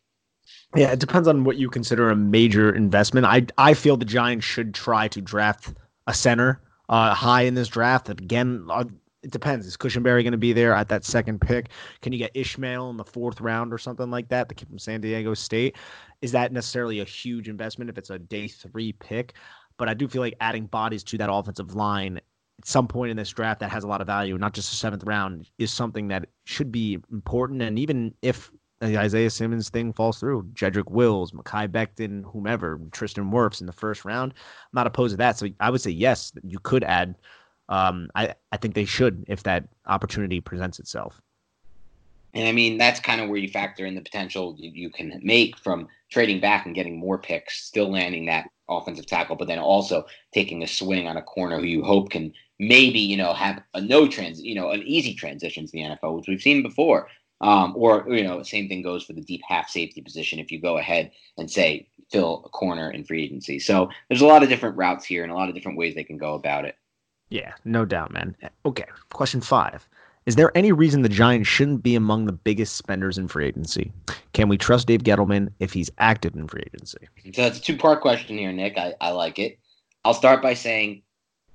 Yeah, it depends on what you consider a major investment. I I feel the Giants should try to draft a center uh, high in this draft. Again, uh, it depends. Is Cushenberry going to be there at that second pick? Can you get Ismael in the fourth round or something like that, the kid from San Diego State? Is that necessarily a huge investment if it's a day three pick? But I do feel like adding bodies to that offensive line at some point in this draft that has a lot of value, not just the seventh round, is something that should be important. And even if the Isaiah Simmons thing falls through. Jedrick Wills, Mekhi Becton, whomever, Tristan Wirfs in the first round. I'm not opposed to that. So I would say yes, you could add. Um, I I think they should if that opportunity presents itself. And I mean that's kind of where you factor in the potential you can make from trading back and getting more picks, still landing that offensive tackle, but then also taking a swing on a corner who you hope can maybe you know have a no trans, you know, an easy transition to the NFL, which we've seen before. Um, or you know, same thing goes for the deep half safety position if you go ahead and say fill a corner in free agency. So there's a lot of different routes here and a lot of different ways they can go about it. Yeah, no doubt, man. Okay, question five. Is there any reason the Giants shouldn't be among the biggest spenders in free agency? Can we trust Dave Gettleman if he's active in free agency? So that's a two part question here, Nick. I, I like it. I'll start by saying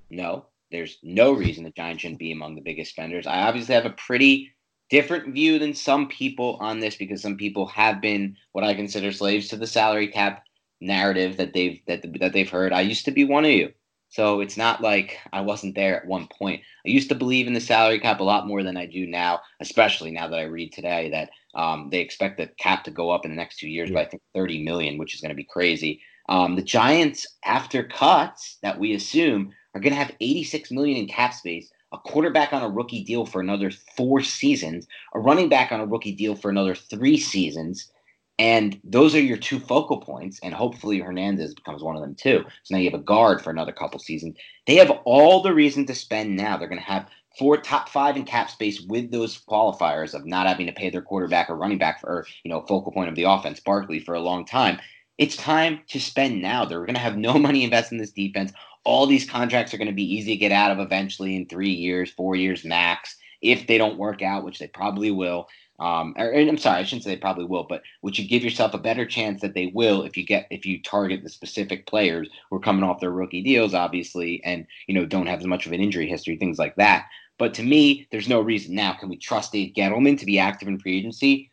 no, there's no reason the Giants shouldn't be among the biggest spenders. I obviously have a pretty different view than some people on this because some people have been what I consider slaves to the salary cap narrative that they've that that they've heard. I used to be one of you. So it's not like I wasn't there at one point. I used to believe in the salary cap a lot more than I do now, especially now that I read today that um, they expect the cap to go up in the next two years yeah. by I think 30 million, which is going to be crazy. Um, the Giants, after cuts that we assume, are going to have 86 million in cap space a quarterback on a rookie deal for another four seasons, a running back on a rookie deal for another three seasons. And those are your two focal points. And hopefully Hernandez becomes one of them too. So now you have a guard for another couple seasons. They have all the reason to spend now. They're going to have four top five in cap space with those qualifiers of not having to pay their quarterback or running back for, or, you know, focal point of the offense, Barkley, for a long time. It's time to spend now. They're going to have no money invested in this defense all these contracts are going to be easy to get out of eventually in three years, four years max. if they don't work out, which they probably will. Um, or, I'm sorry, I shouldn't say they probably will, but would you give yourself a better chance that they will if you get if you target the specific players who are coming off their rookie deals, obviously, and you know don't have as much of an injury history, things like that. But to me, there's no reason now. Can we trust Dave Gettleman to be active in free agency?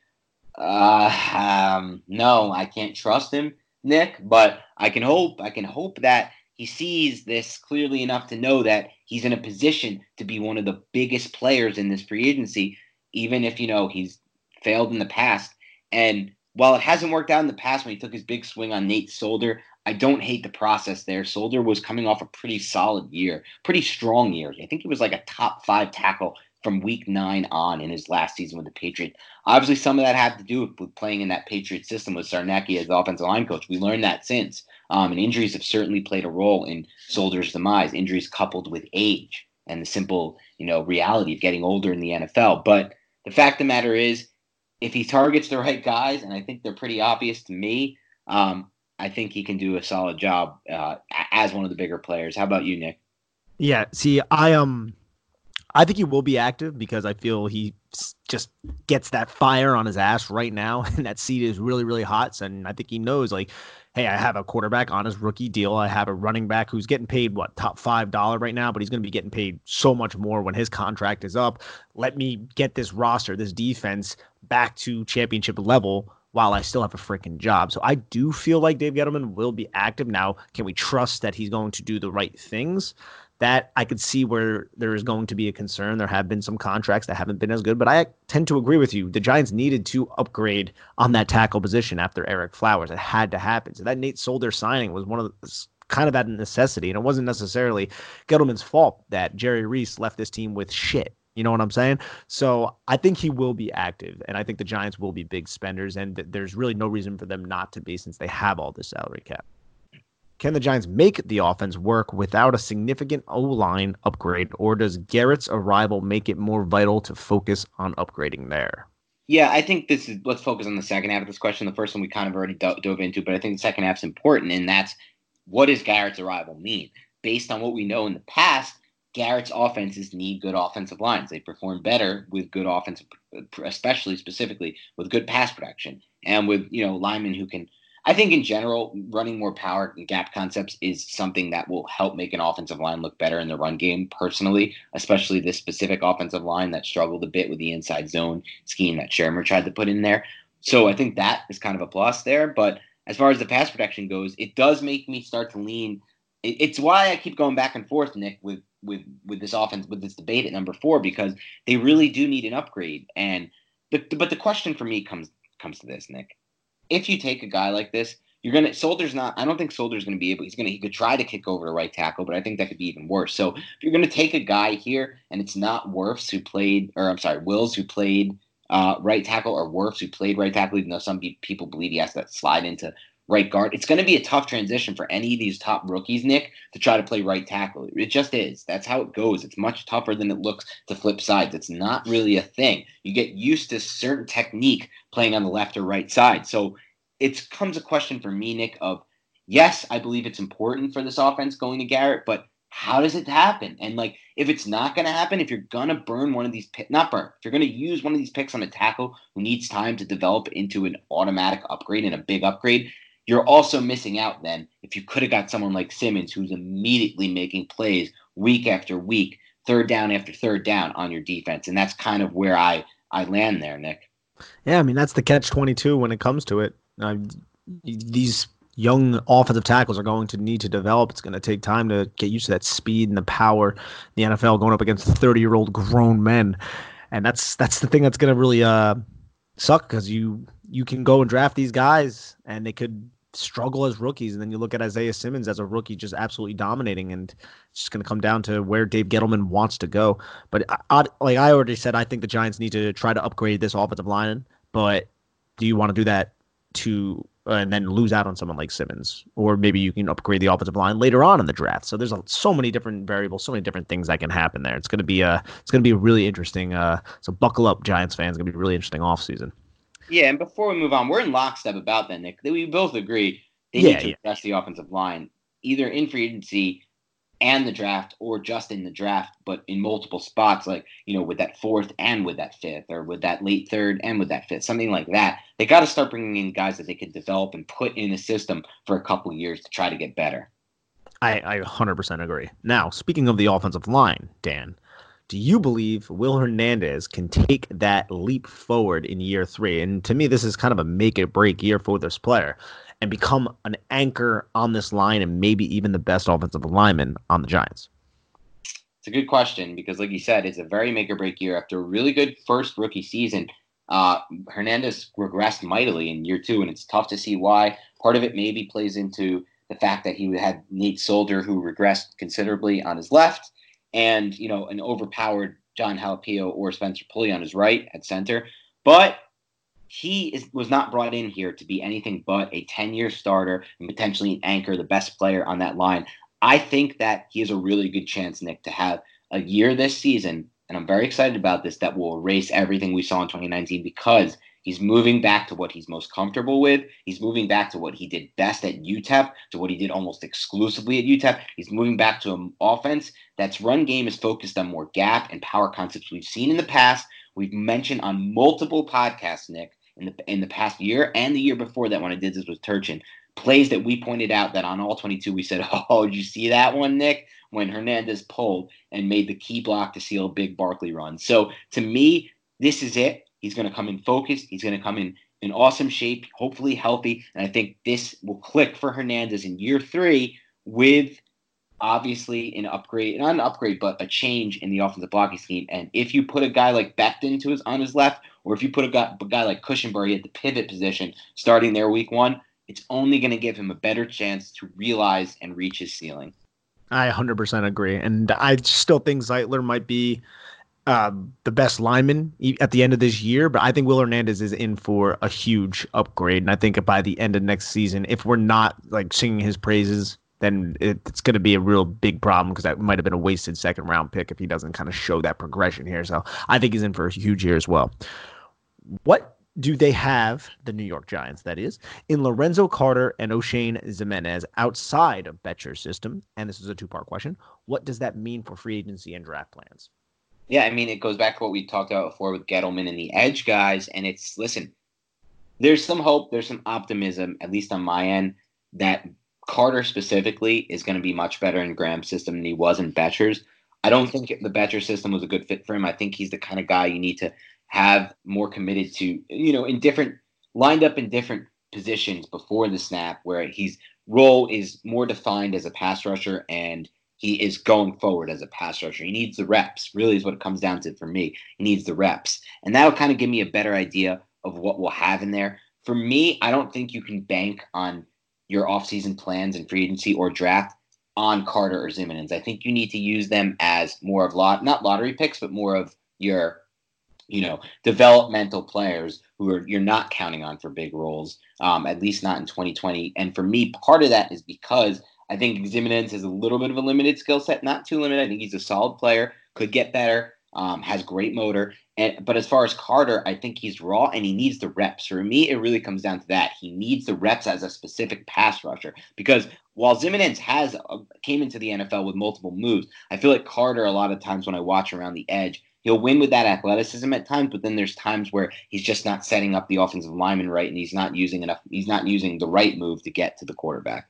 Uh, um, no, I can't trust him, Nick. But I can hope. I can hope that he sees this clearly enough to know that he's in a position to be one of the biggest players in this free agency, even if you know he's failed in the past. And while it hasn't worked out in the past when he took his big swing on Nate Solder, I don't hate the process there. Solder was coming off a pretty solid year, pretty strong year. I think he was like a top five tackle from week nine on in his last season with the Patriots. Obviously, some of that had to do with playing in that Patriot system with Scarnecchia as the offensive line coach. We learned that since. Um, and injuries have certainly played a role in Solder's demise. Injuries coupled with age and the simple, you know, reality of getting older in the NFL. But the fact of the matter is, if he targets the right guys, and I think they're pretty obvious to me, um, I think he can do a solid job uh, as one of the bigger players. How about you, Nick? Yeah. See, I um, I think he will be active because I feel he just gets that fire on his ass right now, and that seat is really, really hot. And I think he knows, like, hey, I have a quarterback on his rookie deal. I have a running back who's getting paid what top five dollar right now, but he's going to be getting paid so much more when his contract is up. Let me get this roster, this defense back to championship level while I still have a freaking job. So I do feel like Dave Gettleman will be active now. Can we trust that he's going to do the right things? That I could see where there is going to be a concern. There have been some contracts that haven't been as good, but I tend to agree with you. The Giants needed to upgrade on that tackle position after Ereck Flowers. It had to happen. So that Nate Solder signing was one of the kind of at a necessity, and it wasn't necessarily Gettleman's fault that Jerry Reese left this team with shit. You know what I'm saying? So I think he will be active, and I think the Giants will be big spenders, and there's really no reason for them not to be since they have all the salary cap. Can the Giants make the offense work without a significant O line upgrade, or does Garrett's arrival make it more vital to focus on upgrading there? Yeah, I think this is. Let's focus on the second half of this question. The first one we kind of already do- dove into, but I think the second half is important, and that's what does Garrett's arrival mean? Based on what we know in the past, Garrett's offenses need good offensive lines. They perform better with good offensive, especially specifically with good pass protection and with you know linemen who can I think in general, running more power and gap concepts is something that will help make an offensive line look better in the run game, personally, especially this specific offensive line that struggled a bit with the inside zone scheme that Shurmur tried to put in there. So I think that is kind of a plus there. But as far as the pass protection goes, it does make me start to lean. It's why I keep going back and forth, Nick, with with with this offense, with this debate at number four, because they really do need an upgrade. And but the question for me comes comes to this, Nick if you take a guy like this, you're gonna Solder's not. I don't think Solder's gonna be able. He's gonna he could try to kick over to right tackle, but I think that could be even worse. So if you're gonna take a guy here, and it's not Wirfs who played, or I'm sorry, Wills who played uh, right tackle, or Wirfs who played right tackle, even though some people believe he has to slide into right guard. It's going to be a tough transition for any of these top rookies, Nick, to try to play right tackle. It just is. That's how it goes. It's much tougher than it looks to flip sides. It's not really a thing. You get used to certain technique playing on the left or right side. So it comes a question for me, Nick, of yes, I believe it's important for this offense going to Garrett, but how does it happen? And like, if it's not going to happen, if you're going to burn one of these, not burn, if you're going to use one of these picks on a tackle who needs time to develop into an automatic upgrade and a big upgrade, you're also missing out then if you could have got someone like Simmons who's immediately making plays week after week, third down after third down on your defense. And that's kind of where I, I land there, Nick. Yeah, I mean, that's the catch 22 when it comes to it. Uh, these young offensive tackles are going to need to develop. It's going to take time to get used to that speed and the power. The NFL going up against 30 year old grown men, and that's that's the thing that's going to really uh, suck because you you can go and draft these guys and they could struggle as rookies, and then you look at Isaiah Simmons as a rookie just absolutely dominating, and it's just going to come down to where Dave Gettleman wants to go. But I, like I already said, I think the Giants need to try to upgrade this offensive line, but do you want to do that to uh, and then lose out on someone like Simmons, or maybe you can upgrade the offensive line later on in the draft. So there's a, so many different variables, so many different things that can happen there. It's going to be a it's going to be really interesting. Uh, so buckle up, Giants fans. It's going to be really interesting offseason. Yeah, and before we move on, we're in lockstep about that, Nick. We both agree they yeah, need to yeah. address the offensive line either in free agency and the draft, or just in the draft, but in multiple spots, like, you know, with that fourth and with that fifth, or with that late third and with that fifth, something like that. They got to start bringing in guys that they could develop and put in a system for a couple years to try to get better. I, I 100% agree. Now, speaking of the offensive line, Dan, do you believe Will Hernandez can take that leap forward in year three? And to me, this is kind of a make it break year for this player and become an anchor on this line and maybe even the best offensive lineman on the Giants? It's a good question because, like you said, it's a very make or break year. After a really good first rookie season, uh, Hernandez regressed mightily in year two, and it's tough to see why. Part of it maybe plays into the fact that he had Nate Solder, who regressed considerably on his left, and you know an overpowered Jon Halapio or Spencer Pulley on his right at center. But he is, was not brought in here to be anything but a 10 year starter and potentially an anchor, the best player on that line. I think that he has a really good chance, Nick, to have a year this season, and I'm very excited about this, that will erase everything we saw in 2019 because he's moving back to what he's most comfortable with. He's moving back to what he did best at UTEP, to what he did almost exclusively at UTEP. He's moving back to an offense that's run game is focused on more gap and power concepts we've seen in the past. We've mentioned on multiple podcasts, Nick, in the in the past year and the year before that when I did this with Turchin. Plays that we pointed out that on all 22 we said, "Oh, did you see that one, Nick?" When Hernandez pulled and made the key block to seal a big Barkley run. So to me, this is it. He's going to come in focused. He's going to come in in awesome shape, hopefully healthy, and I think this will click for Hernandez in year three with obviously an upgrade, not an upgrade, but a change in the offensive blocking scheme. And if you put a guy like Becton to his on his left, or if you put a guy, a guy like Cushenberry at the pivot position starting there week one, it's only going to give him a better chance to realize and reach his ceiling. I 100% agree. And I still think Zeitler might be uh, the best lineman at the end of this year, but I think Will Hernandez is in for a huge upgrade. And I think by the end of next season, if we're not like singing his praises, then it's going to be a real big problem because that might have been a wasted second round pick if he doesn't kind of show that progression here. So I think he's in for a huge year as well. What do they have, the New York Giants, that is, in Lorenzo Carter and Oshane Ximines outside of Bettcher's system? And this is a two part question. What does that mean for free agency and draft plans? Yeah, I mean, it goes back to what we talked about before with Gettleman and the edge guys. And it's, listen, there's some hope, there's some optimism, at least on my end, that Carter specifically is going to be much better in Graham's system than he was in Bettcher's. I don't think the Bettcher system was a good fit for him. I think he's the kind of guy you need to have more committed to, you know, in different lined up in different positions before the snap where his role is more defined as a pass rusher and he is going forward as a pass rusher. He needs the reps, really is what it comes down to for me. He needs the reps. And that'll kind of give me a better idea of what we'll have in there. For me, I don't think you can bank on your offseason plans and free agency or draft on Carter or Ximines. I think you need to use them as more of lot not lottery picks, but more of your you know, developmental players who are you're not counting on for big roles, um, at least not in 2020. And for me, part of that is because I think Ximines has a little bit of a limited skill set, not too limited. I think he's a solid player, could get better, um, has great motor. And but as far as Carter, I think he's raw and he needs the reps. For me, it really comes down to that. He needs the reps as a specific pass rusher because while Ximines has uh, came into the NFL with multiple moves, I feel like Carter a lot of times when I watch around the edge he'll win with that athleticism at times, but then there's times where he's just not setting up the offensive lineman right, and he's not using enough. He's not using the right move to get to the quarterback.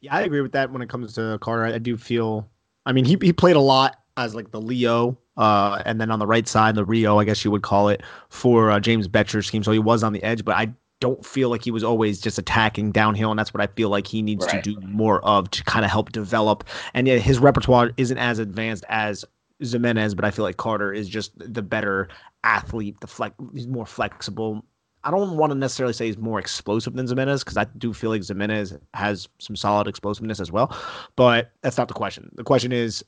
Yeah, I agree with that. When it comes to Carter, I do feel. I mean, he he played a lot as like the Leo, uh, and then on the right side, the Rio, I guess you would call it, for uh, James Bettcher's scheme. So he was on the edge, but I don't feel like he was always just attacking downhill, and that's what I feel like he needs right. to do more of to kind of help develop. And yeah, his repertoire isn't as advanced as Ximines, but I feel like Carter is just the better athlete. The flex, he's more flexible. I don't want to necessarily say he's more explosive than Ximines because I do feel like Ximines has some solid explosiveness as well. But that's not the question. The question is,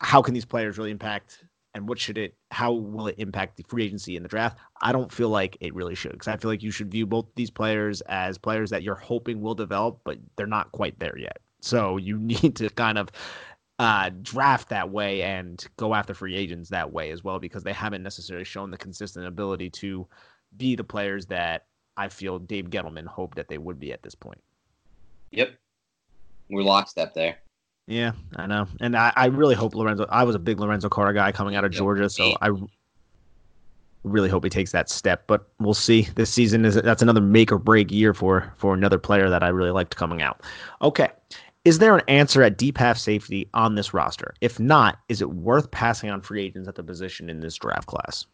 how can these players really impact and what should it how will it impact the free agency and the draft i don't feel like it really should because i feel like you should view both these players as players that you're hoping will develop but they're not quite there yet so you need to kind of uh, draft that way and go after free agents that way as well because they haven't necessarily shown the consistent ability to be the players that I feel Dave Gettleman hoped that they would be at this point. Yep. We're lockstep there. Yeah, I know, and I, I really hope Lorenzo. I was a big Lorenzo Carter guy coming out of Georgia, so I really hope he takes that step. But we'll see. This season is that's another make or break year for for another player that I really liked coming out. Okay, is there an answer at deep half safety on this roster? If not, is it worth passing on free agents at the position in this draft class?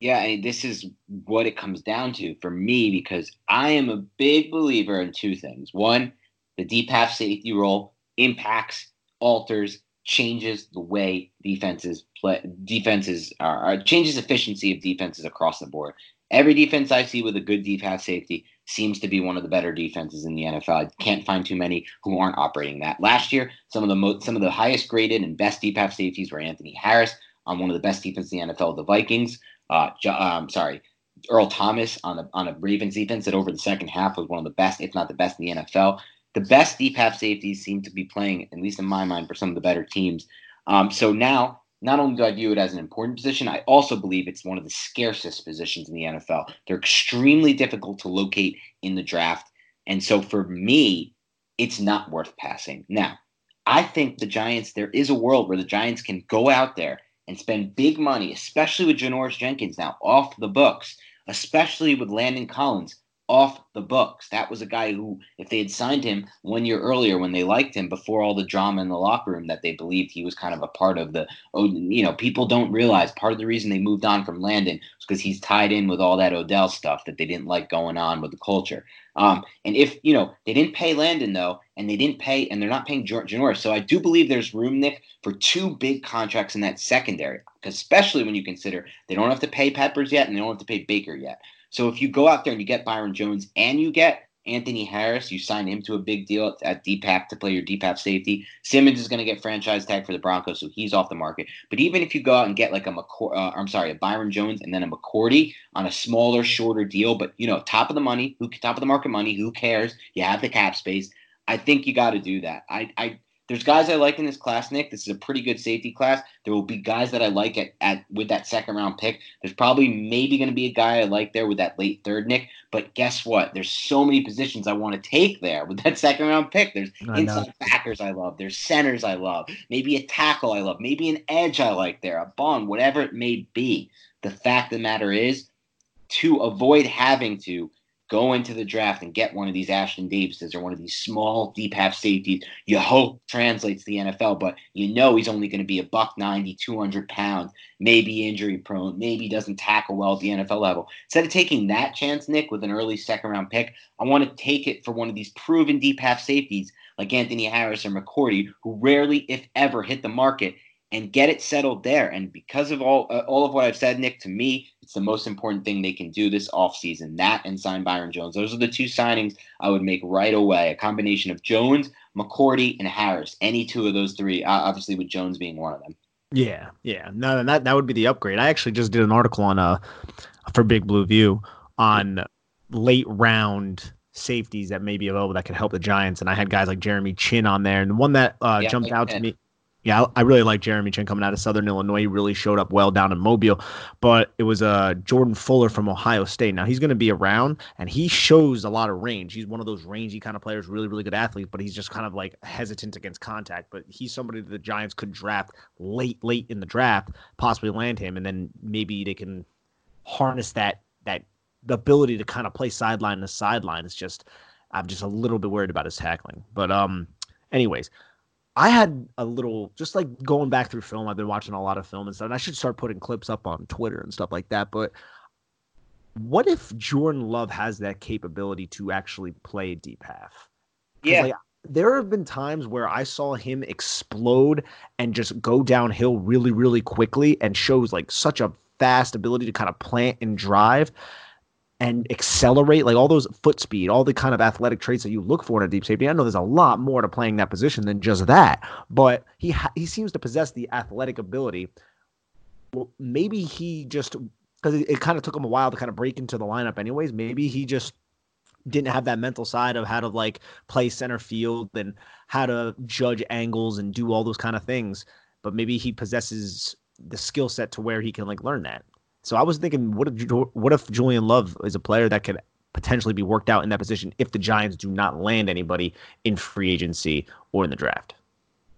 Yeah, I mean, this is what it comes down to for me because I am a big believer in two things. One, the deep half safety role impacts, alters, changes the way defenses play. Defenses are uh, changes efficiency of defenses across the board. Every defense I see with a good deep half safety seems to be one of the better defenses in the NFL. I can't find too many who aren't operating that. Last year, some of the most, some of the highest graded and best deep half safeties were Anthony Harris on one of the best defenses in the NFL, the Vikings. Uh, um, sorry, Earl Thomas on the on a Ravens defense that over the second half was one of the best, if not the best, in the NFL. The best deep half safeties seem to be playing, at least in my mind, for some of the better teams. Um, so now not only do I view it as an important position, I also believe it's one of the scarcest positions in the NFL. They're extremely difficult to locate in the draft. And so for me, it's not worth passing. Now, I think the Giants, there is a world where the Giants can go out there and spend big money, especially with Janoris Jenkins now off the books, especially with Landon Collins off the books. That was a guy who, if they had signed him one year earlier when they liked him before all the drama in the locker room that they believed he was kind of a part of the, oh, you know, people don't realize part of the reason they moved on from Landon was because he's tied in with all that Odell stuff that they didn't like going on with the culture. Um, and if, you know, they didn't pay Landon though, and they didn't pay, and they're not paying Janoris. So I do believe there's room, Nick, for two big contracts in that secondary, especially when you consider they don't have to pay Peppers yet and they don't have to pay Baker yet. So if you go out there and you get Byron Jones and you get Anthony Harris, you sign him to a big deal at half to play your half safety. Simmons is going to get franchise tag for the Broncos, so he's off the market. But even if you go out and get like a McCour- uh, I'm sorry, a Byron Jones and then a McCourty on a smaller, shorter deal, but you know, top of the money, who top of the market money, who cares? You have the cap space. I think you got to do that. I, I there's guys I like in this class, Nick. This is a pretty good safety class. There will be guys that I like at, at with that second round pick. There's probably maybe going to be a guy I like there with that late third, Nick. But guess what? There's so many positions I want to take there with that second round pick. There's I inside know. backers I love. There's centers I love. Maybe a tackle I love. Maybe an edge I like there. A bond, whatever it may be. The fact of the matter is, to avoid having to go into the draft and get one of these Ashtyn Davises or one of these small deep half safeties. You hope translates to the NFL, but you know he's only going to be a buck 90, 200 pounds, maybe injury prone, maybe doesn't tackle well at the NFL level. Instead of taking that chance, Nick, with an early second round pick, I want to take it for one of these proven deep half safeties like Anthony Harris or McCourty, who rarely, if ever, hit the market and get it settled there. And because of all uh, all of what I've said, Nick, to me, it's the most important thing they can do this offseason. That and sign Byron Jones. Those are the two signings I would make right away. A combination of Jones, McCourty, and Harris. Any two of those three, obviously with Jones being one of them. Yeah, yeah. No, that that would be the upgrade. I actually just did an article on uh for Big Blue View on late round safeties that may be available that could help the Giants, and I had guys like Jeremy Chinn on there, and the one that uh, yeah, jumped out to me yeah, I really like Jeremy Chinn coming out of Southern Illinois. He really showed up well down in Mobile, but it was uh, Jordan Fuller from Ohio State. Now he's going to be around, and he shows a lot of range. He's one of those rangy kind of players, really, really good athlete, but he's just kind of like hesitant against contact. But he's somebody that the Giants could draft late, late in the draft, possibly land him, and then maybe they can harness that that the ability to kind of play sideline to sideline. It's just I'm just a little bit worried about his tackling. But um, anyways. I had a little just like going back through film. I've been watching a lot of film and stuff. And I should start putting clips up on Twitter and stuff like that. But what if Jordan Love has that capability to actually play deep half? Yeah. Like, there have been times where I saw him explode and just go downhill really, really quickly and shows like such a fast ability to kind of plant and drive and accelerate, like all those foot speed, all the kind of athletic traits that you look for in a deep safety. I know there's a lot more to playing that position than just that, but he ha- he seems to possess the athletic ability. Well, maybe he just because it, it kind of took him a while to kind of break into the lineup, anyways. Maybe he just didn't have that mental side of how to like play center field and how to judge angles and do all those kind of things. But maybe he possesses the skill set to where he can like learn that. So I was thinking, what if what if Julian Love is a player that could potentially be worked out in that position if the Giants do not land anybody in free agency or in the draft?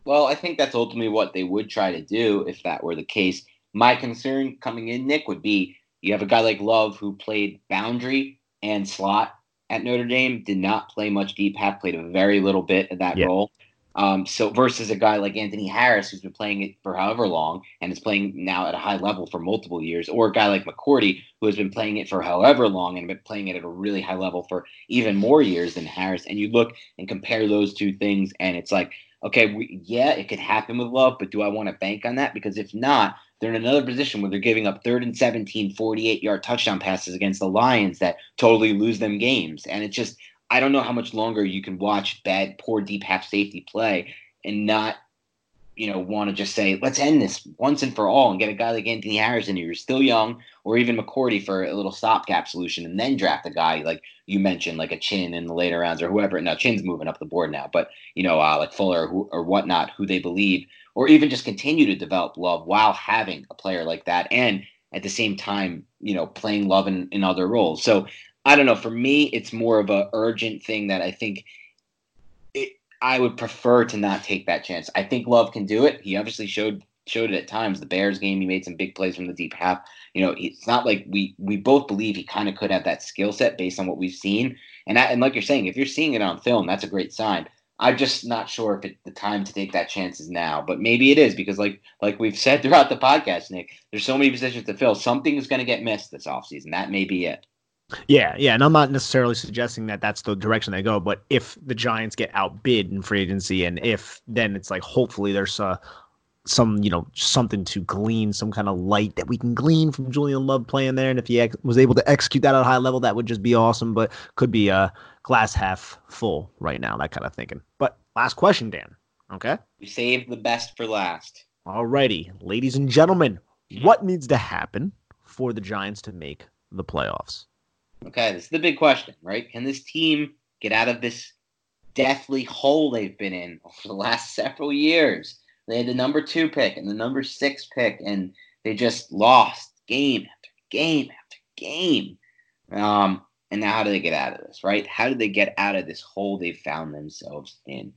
Well, I think that's ultimately what they would try to do if that were the case. My concern coming in, Nick, would be you have a guy like Love who played boundary and slot at Notre Dame, did not play much deep half, played a very little bit of that yeah. role. Um, so versus a guy like Anthony Harris who's been playing it for however long and is playing now at a high level for multiple years, or a guy like McCourty who has been playing it for however long and been playing it at a really high level for even more years than Harris. And you look and compare those two things, and it's like, okay, we, yeah, it could happen with Love, but do I want to bank on that? Because if not, they're in another position where they're giving up third and 17, 48 yard touchdown passes against the Lions that totally lose them games. And it's just, I don't know how much longer you can watch bad, poor deep half safety play and not, you know, want to just say, let's end this once and for all and get a guy like Anthony Harris in here who's still young, or even McCourty for a little stopgap solution, and then draft a guy like you mentioned, like a Chinn in the later rounds or whoever. Now Chinn's moving up the board now, but you know, uh, like Fuller or, who, or whatnot, who they believe, or even just continue to develop love while having a player like that, and at the same time, you know, playing love in, in other roles. So I don't know. For me, it's more of a urgent thing that I think it, I would prefer to not take that chance. I think Love can do it. He obviously showed showed it at times. The Bears game, he made some big plays from the deep half. You know, it's not like we we both believe he kind of could have that skill set based on what we've seen. And that, and like you're saying, if you're seeing it on film, that's a great sign. I'm just not sure if it, the time to take that chance is now, but maybe it is because, like like we've said throughout the podcast, Nick, there's so many positions to fill. Something is going to get missed this offseason. That may be it. Yeah, yeah, and I'm not necessarily suggesting that that's the direction they go, but if the Giants get outbid in free agency, and if then it's like hopefully there's uh, some you know something to glean, some kind of light that we can glean from Julian Love playing there, and if he ex- was able to execute that at a high level, that would just be awesome. But could be a uh, glass half full right now, that kind of thinking. But last question, Dan. Okay, we saved the best for last. Alrighty, ladies and gentlemen, what needs to happen for the Giants to make the playoffs? Okay, this is the big question, right? Can this team get out of this deathly hole they've been in for the last several years? They had the number two pick and the number six pick, and they just lost game after game after game. Um, and now, how do they get out of this, right? How do they get out of this hole they found themselves in?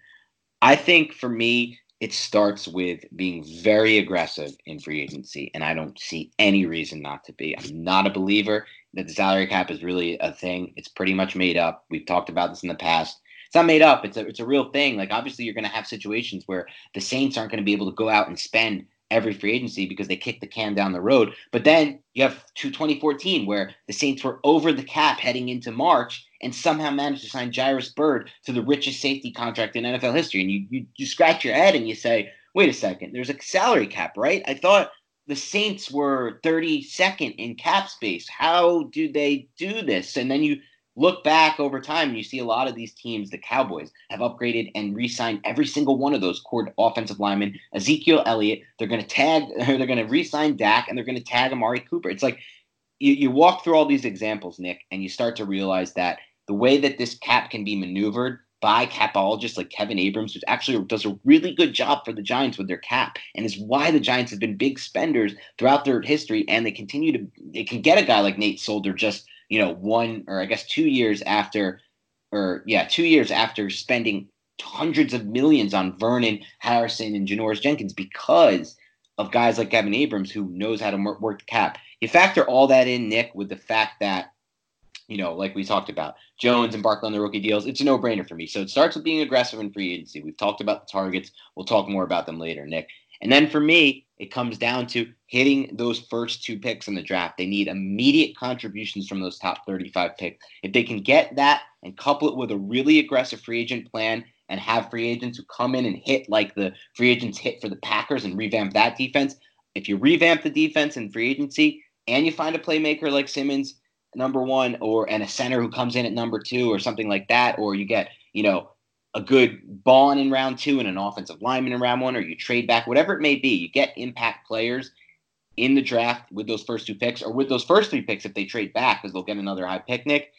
I think for me, it starts with being very aggressive in free agency, and I don't see any reason not to be. I'm not a believer that the salary cap is really a thing. It's pretty much made up. We've talked about this in the past. It's not made up. It's a it's a real thing. Like obviously, you're going to have situations where the Saints aren't going to be able to go out and spend every free agency because they kicked the can down the road. But then you have to 2014 where the Saints were over the cap heading into March and somehow managed to sign Jairus Byrd to the richest safety contract in NFL history. And you, you, you scratch your head and you say, wait a second, there's a salary cap, right? I thought the Saints were 32nd in cap space. How do they do this? And then you look back over time and you see a lot of these teams, the Cowboys, have upgraded and re-signed every single one of those core offensive linemen. Ezekiel Elliott, they're going to tag, they're going to re-sign Dak, and they're going to tag Amari Cooper. It's like you, you walk through all these examples, Nick, and you start to realize that the way that this cap can be maneuvered by capologists like Kevin Abrams, who actually does a really good job for the Giants with their cap, and is why the Giants have been big spenders throughout their history, and they continue to they can get a guy like Nate Solder just you know, one or I guess two years after, or yeah, two years after spending hundreds of millions on Vernon Harrison and Janoris Jenkins because of guys like Kevin Abrams who knows how to work the cap. You factor all that in, Nick, with the fact that, you know, like we talked about, Jones and Barkley on the rookie deals, it's a no-brainer for me. So it starts with being aggressive in free agency. We've talked about the targets. We'll talk more about them later, Nick. And then for me, it comes down to hitting those first two picks in the draft. They need immediate contributions from those top 35 picks. If they can get that and couple it with a really aggressive free agent plan and have free agents who come in and hit like the free agents hit for the Packers and revamp that defense, if you revamp the defense in free agency and you find a playmaker like Simmons, number one, or and a center who comes in at number two or something like that, or you get, you know, a good Baun in round two and an offensive lineman in round one, or you trade back, whatever it may be, you get impact players in the draft with those first two picks, or with those first three picks if they trade back because they'll get another high picnic.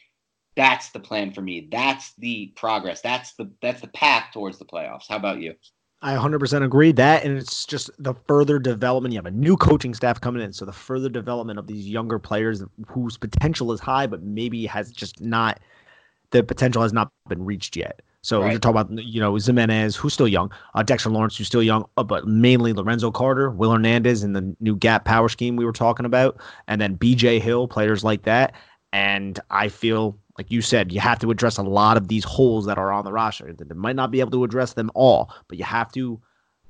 That's the plan for me. That's the progress. That's the that's the path towards the playoffs. How about you? I 100% agree that, and it's just the further development. You have a new coaching staff coming in, so the further development of these younger players whose potential is high, but maybe has just not the potential has not been reached yet. So Right. you're talking about you know Ximines, who's still young, uh, Dexter Lawrence, who's still young, uh, but mainly Lorenzo Carter, Will Hernandez in the new gap power scheme we were talking about, and then B.J. Hill, players like that. And I feel like you said, you have to address a lot of these holes that are on the roster. They might not be able to address them all, but you have to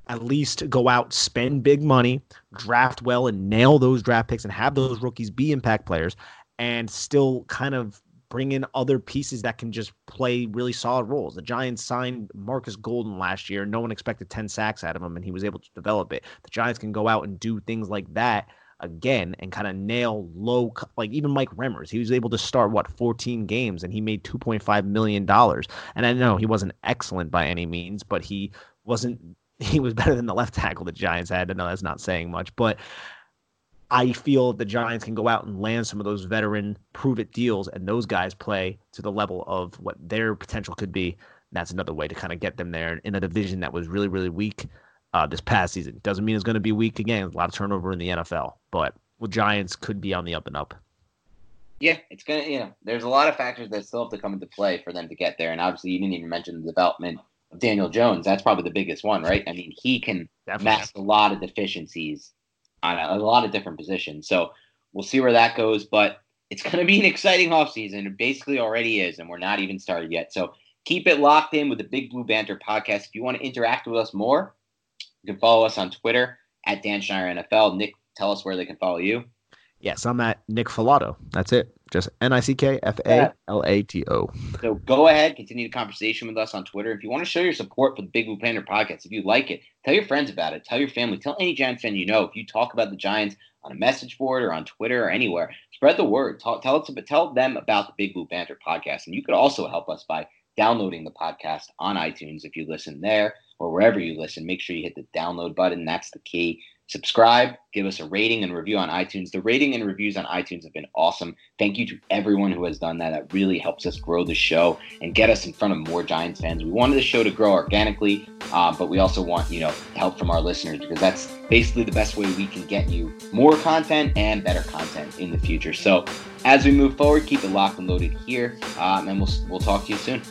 at least go out, spend big money, draft well, and nail those draft picks and have those rookies be impact players and still kind of bring in other pieces that can just play really solid roles. The Giants signed Marcus Golden last year. No one expected 10 sacks out of him, and he was able to develop it. The Giants can go out and do things like that again and kind of nail low like even Mike Remmers he was able to start what 14 games and he made 2.5 million dollars and I know he wasn't excellent by any means but he wasn't he was better than the left tackle the Giants had I know that's not saying much but I feel the Giants can go out and land some of those veteran prove it deals and those guys play to the level of what their potential could be. And That's another way to kind of get them there in a division that was really, really weak uh, this past season. Doesn't mean it's going to be weak again. A lot of turnover in the NFL, but well, Giants could be on the up and up. Yeah, it's gonna. You know, there's a lot of factors that still have to come into play for them to get there. And obviously, you didn't even mention the development of Daniel Jones. That's probably the biggest one, right? I mean, he can Definitely. mask a lot of deficiencies on a, a lot of different positions. So we'll see where that goes. But it's going to be an exciting offseason. It basically already is, and we're not even started yet. So keep it locked in with the Big Blue Banter podcast. If you want to interact with us more, you can follow us on Twitter at Dan Schneider NFL. Nick, tell us where they can follow you. Yes, I'm at Nick Falato. That's it. Just N I C K F A L A T O. So go ahead, continue the conversation with us on Twitter. If you want to show your support for the Big Blue Banter podcast, if you like it, tell your friends about it. Tell your family. Tell any Giants fan you know. If you talk about the Giants on a message board or on Twitter or anywhere, spread the word. Talk, tell, tell them about the Big Blue Banter podcast. And you could also help us by downloading the podcast on iTunes if you listen there or wherever you listen. Make sure you hit the download button. That's the key. Subscribe, give us a rating and review on iTunes. The rating and reviews on iTunes have been awesome. Thank you to everyone who has done that. That really helps us grow the show and get us in front of more Giants fans. We wanted the show to grow organically, uh, but we also want you know help from our listeners because that's basically the best way we can get you more content and better content in the future. So as we move forward, keep it locked and loaded here, um, and we'll we'll talk to you soon.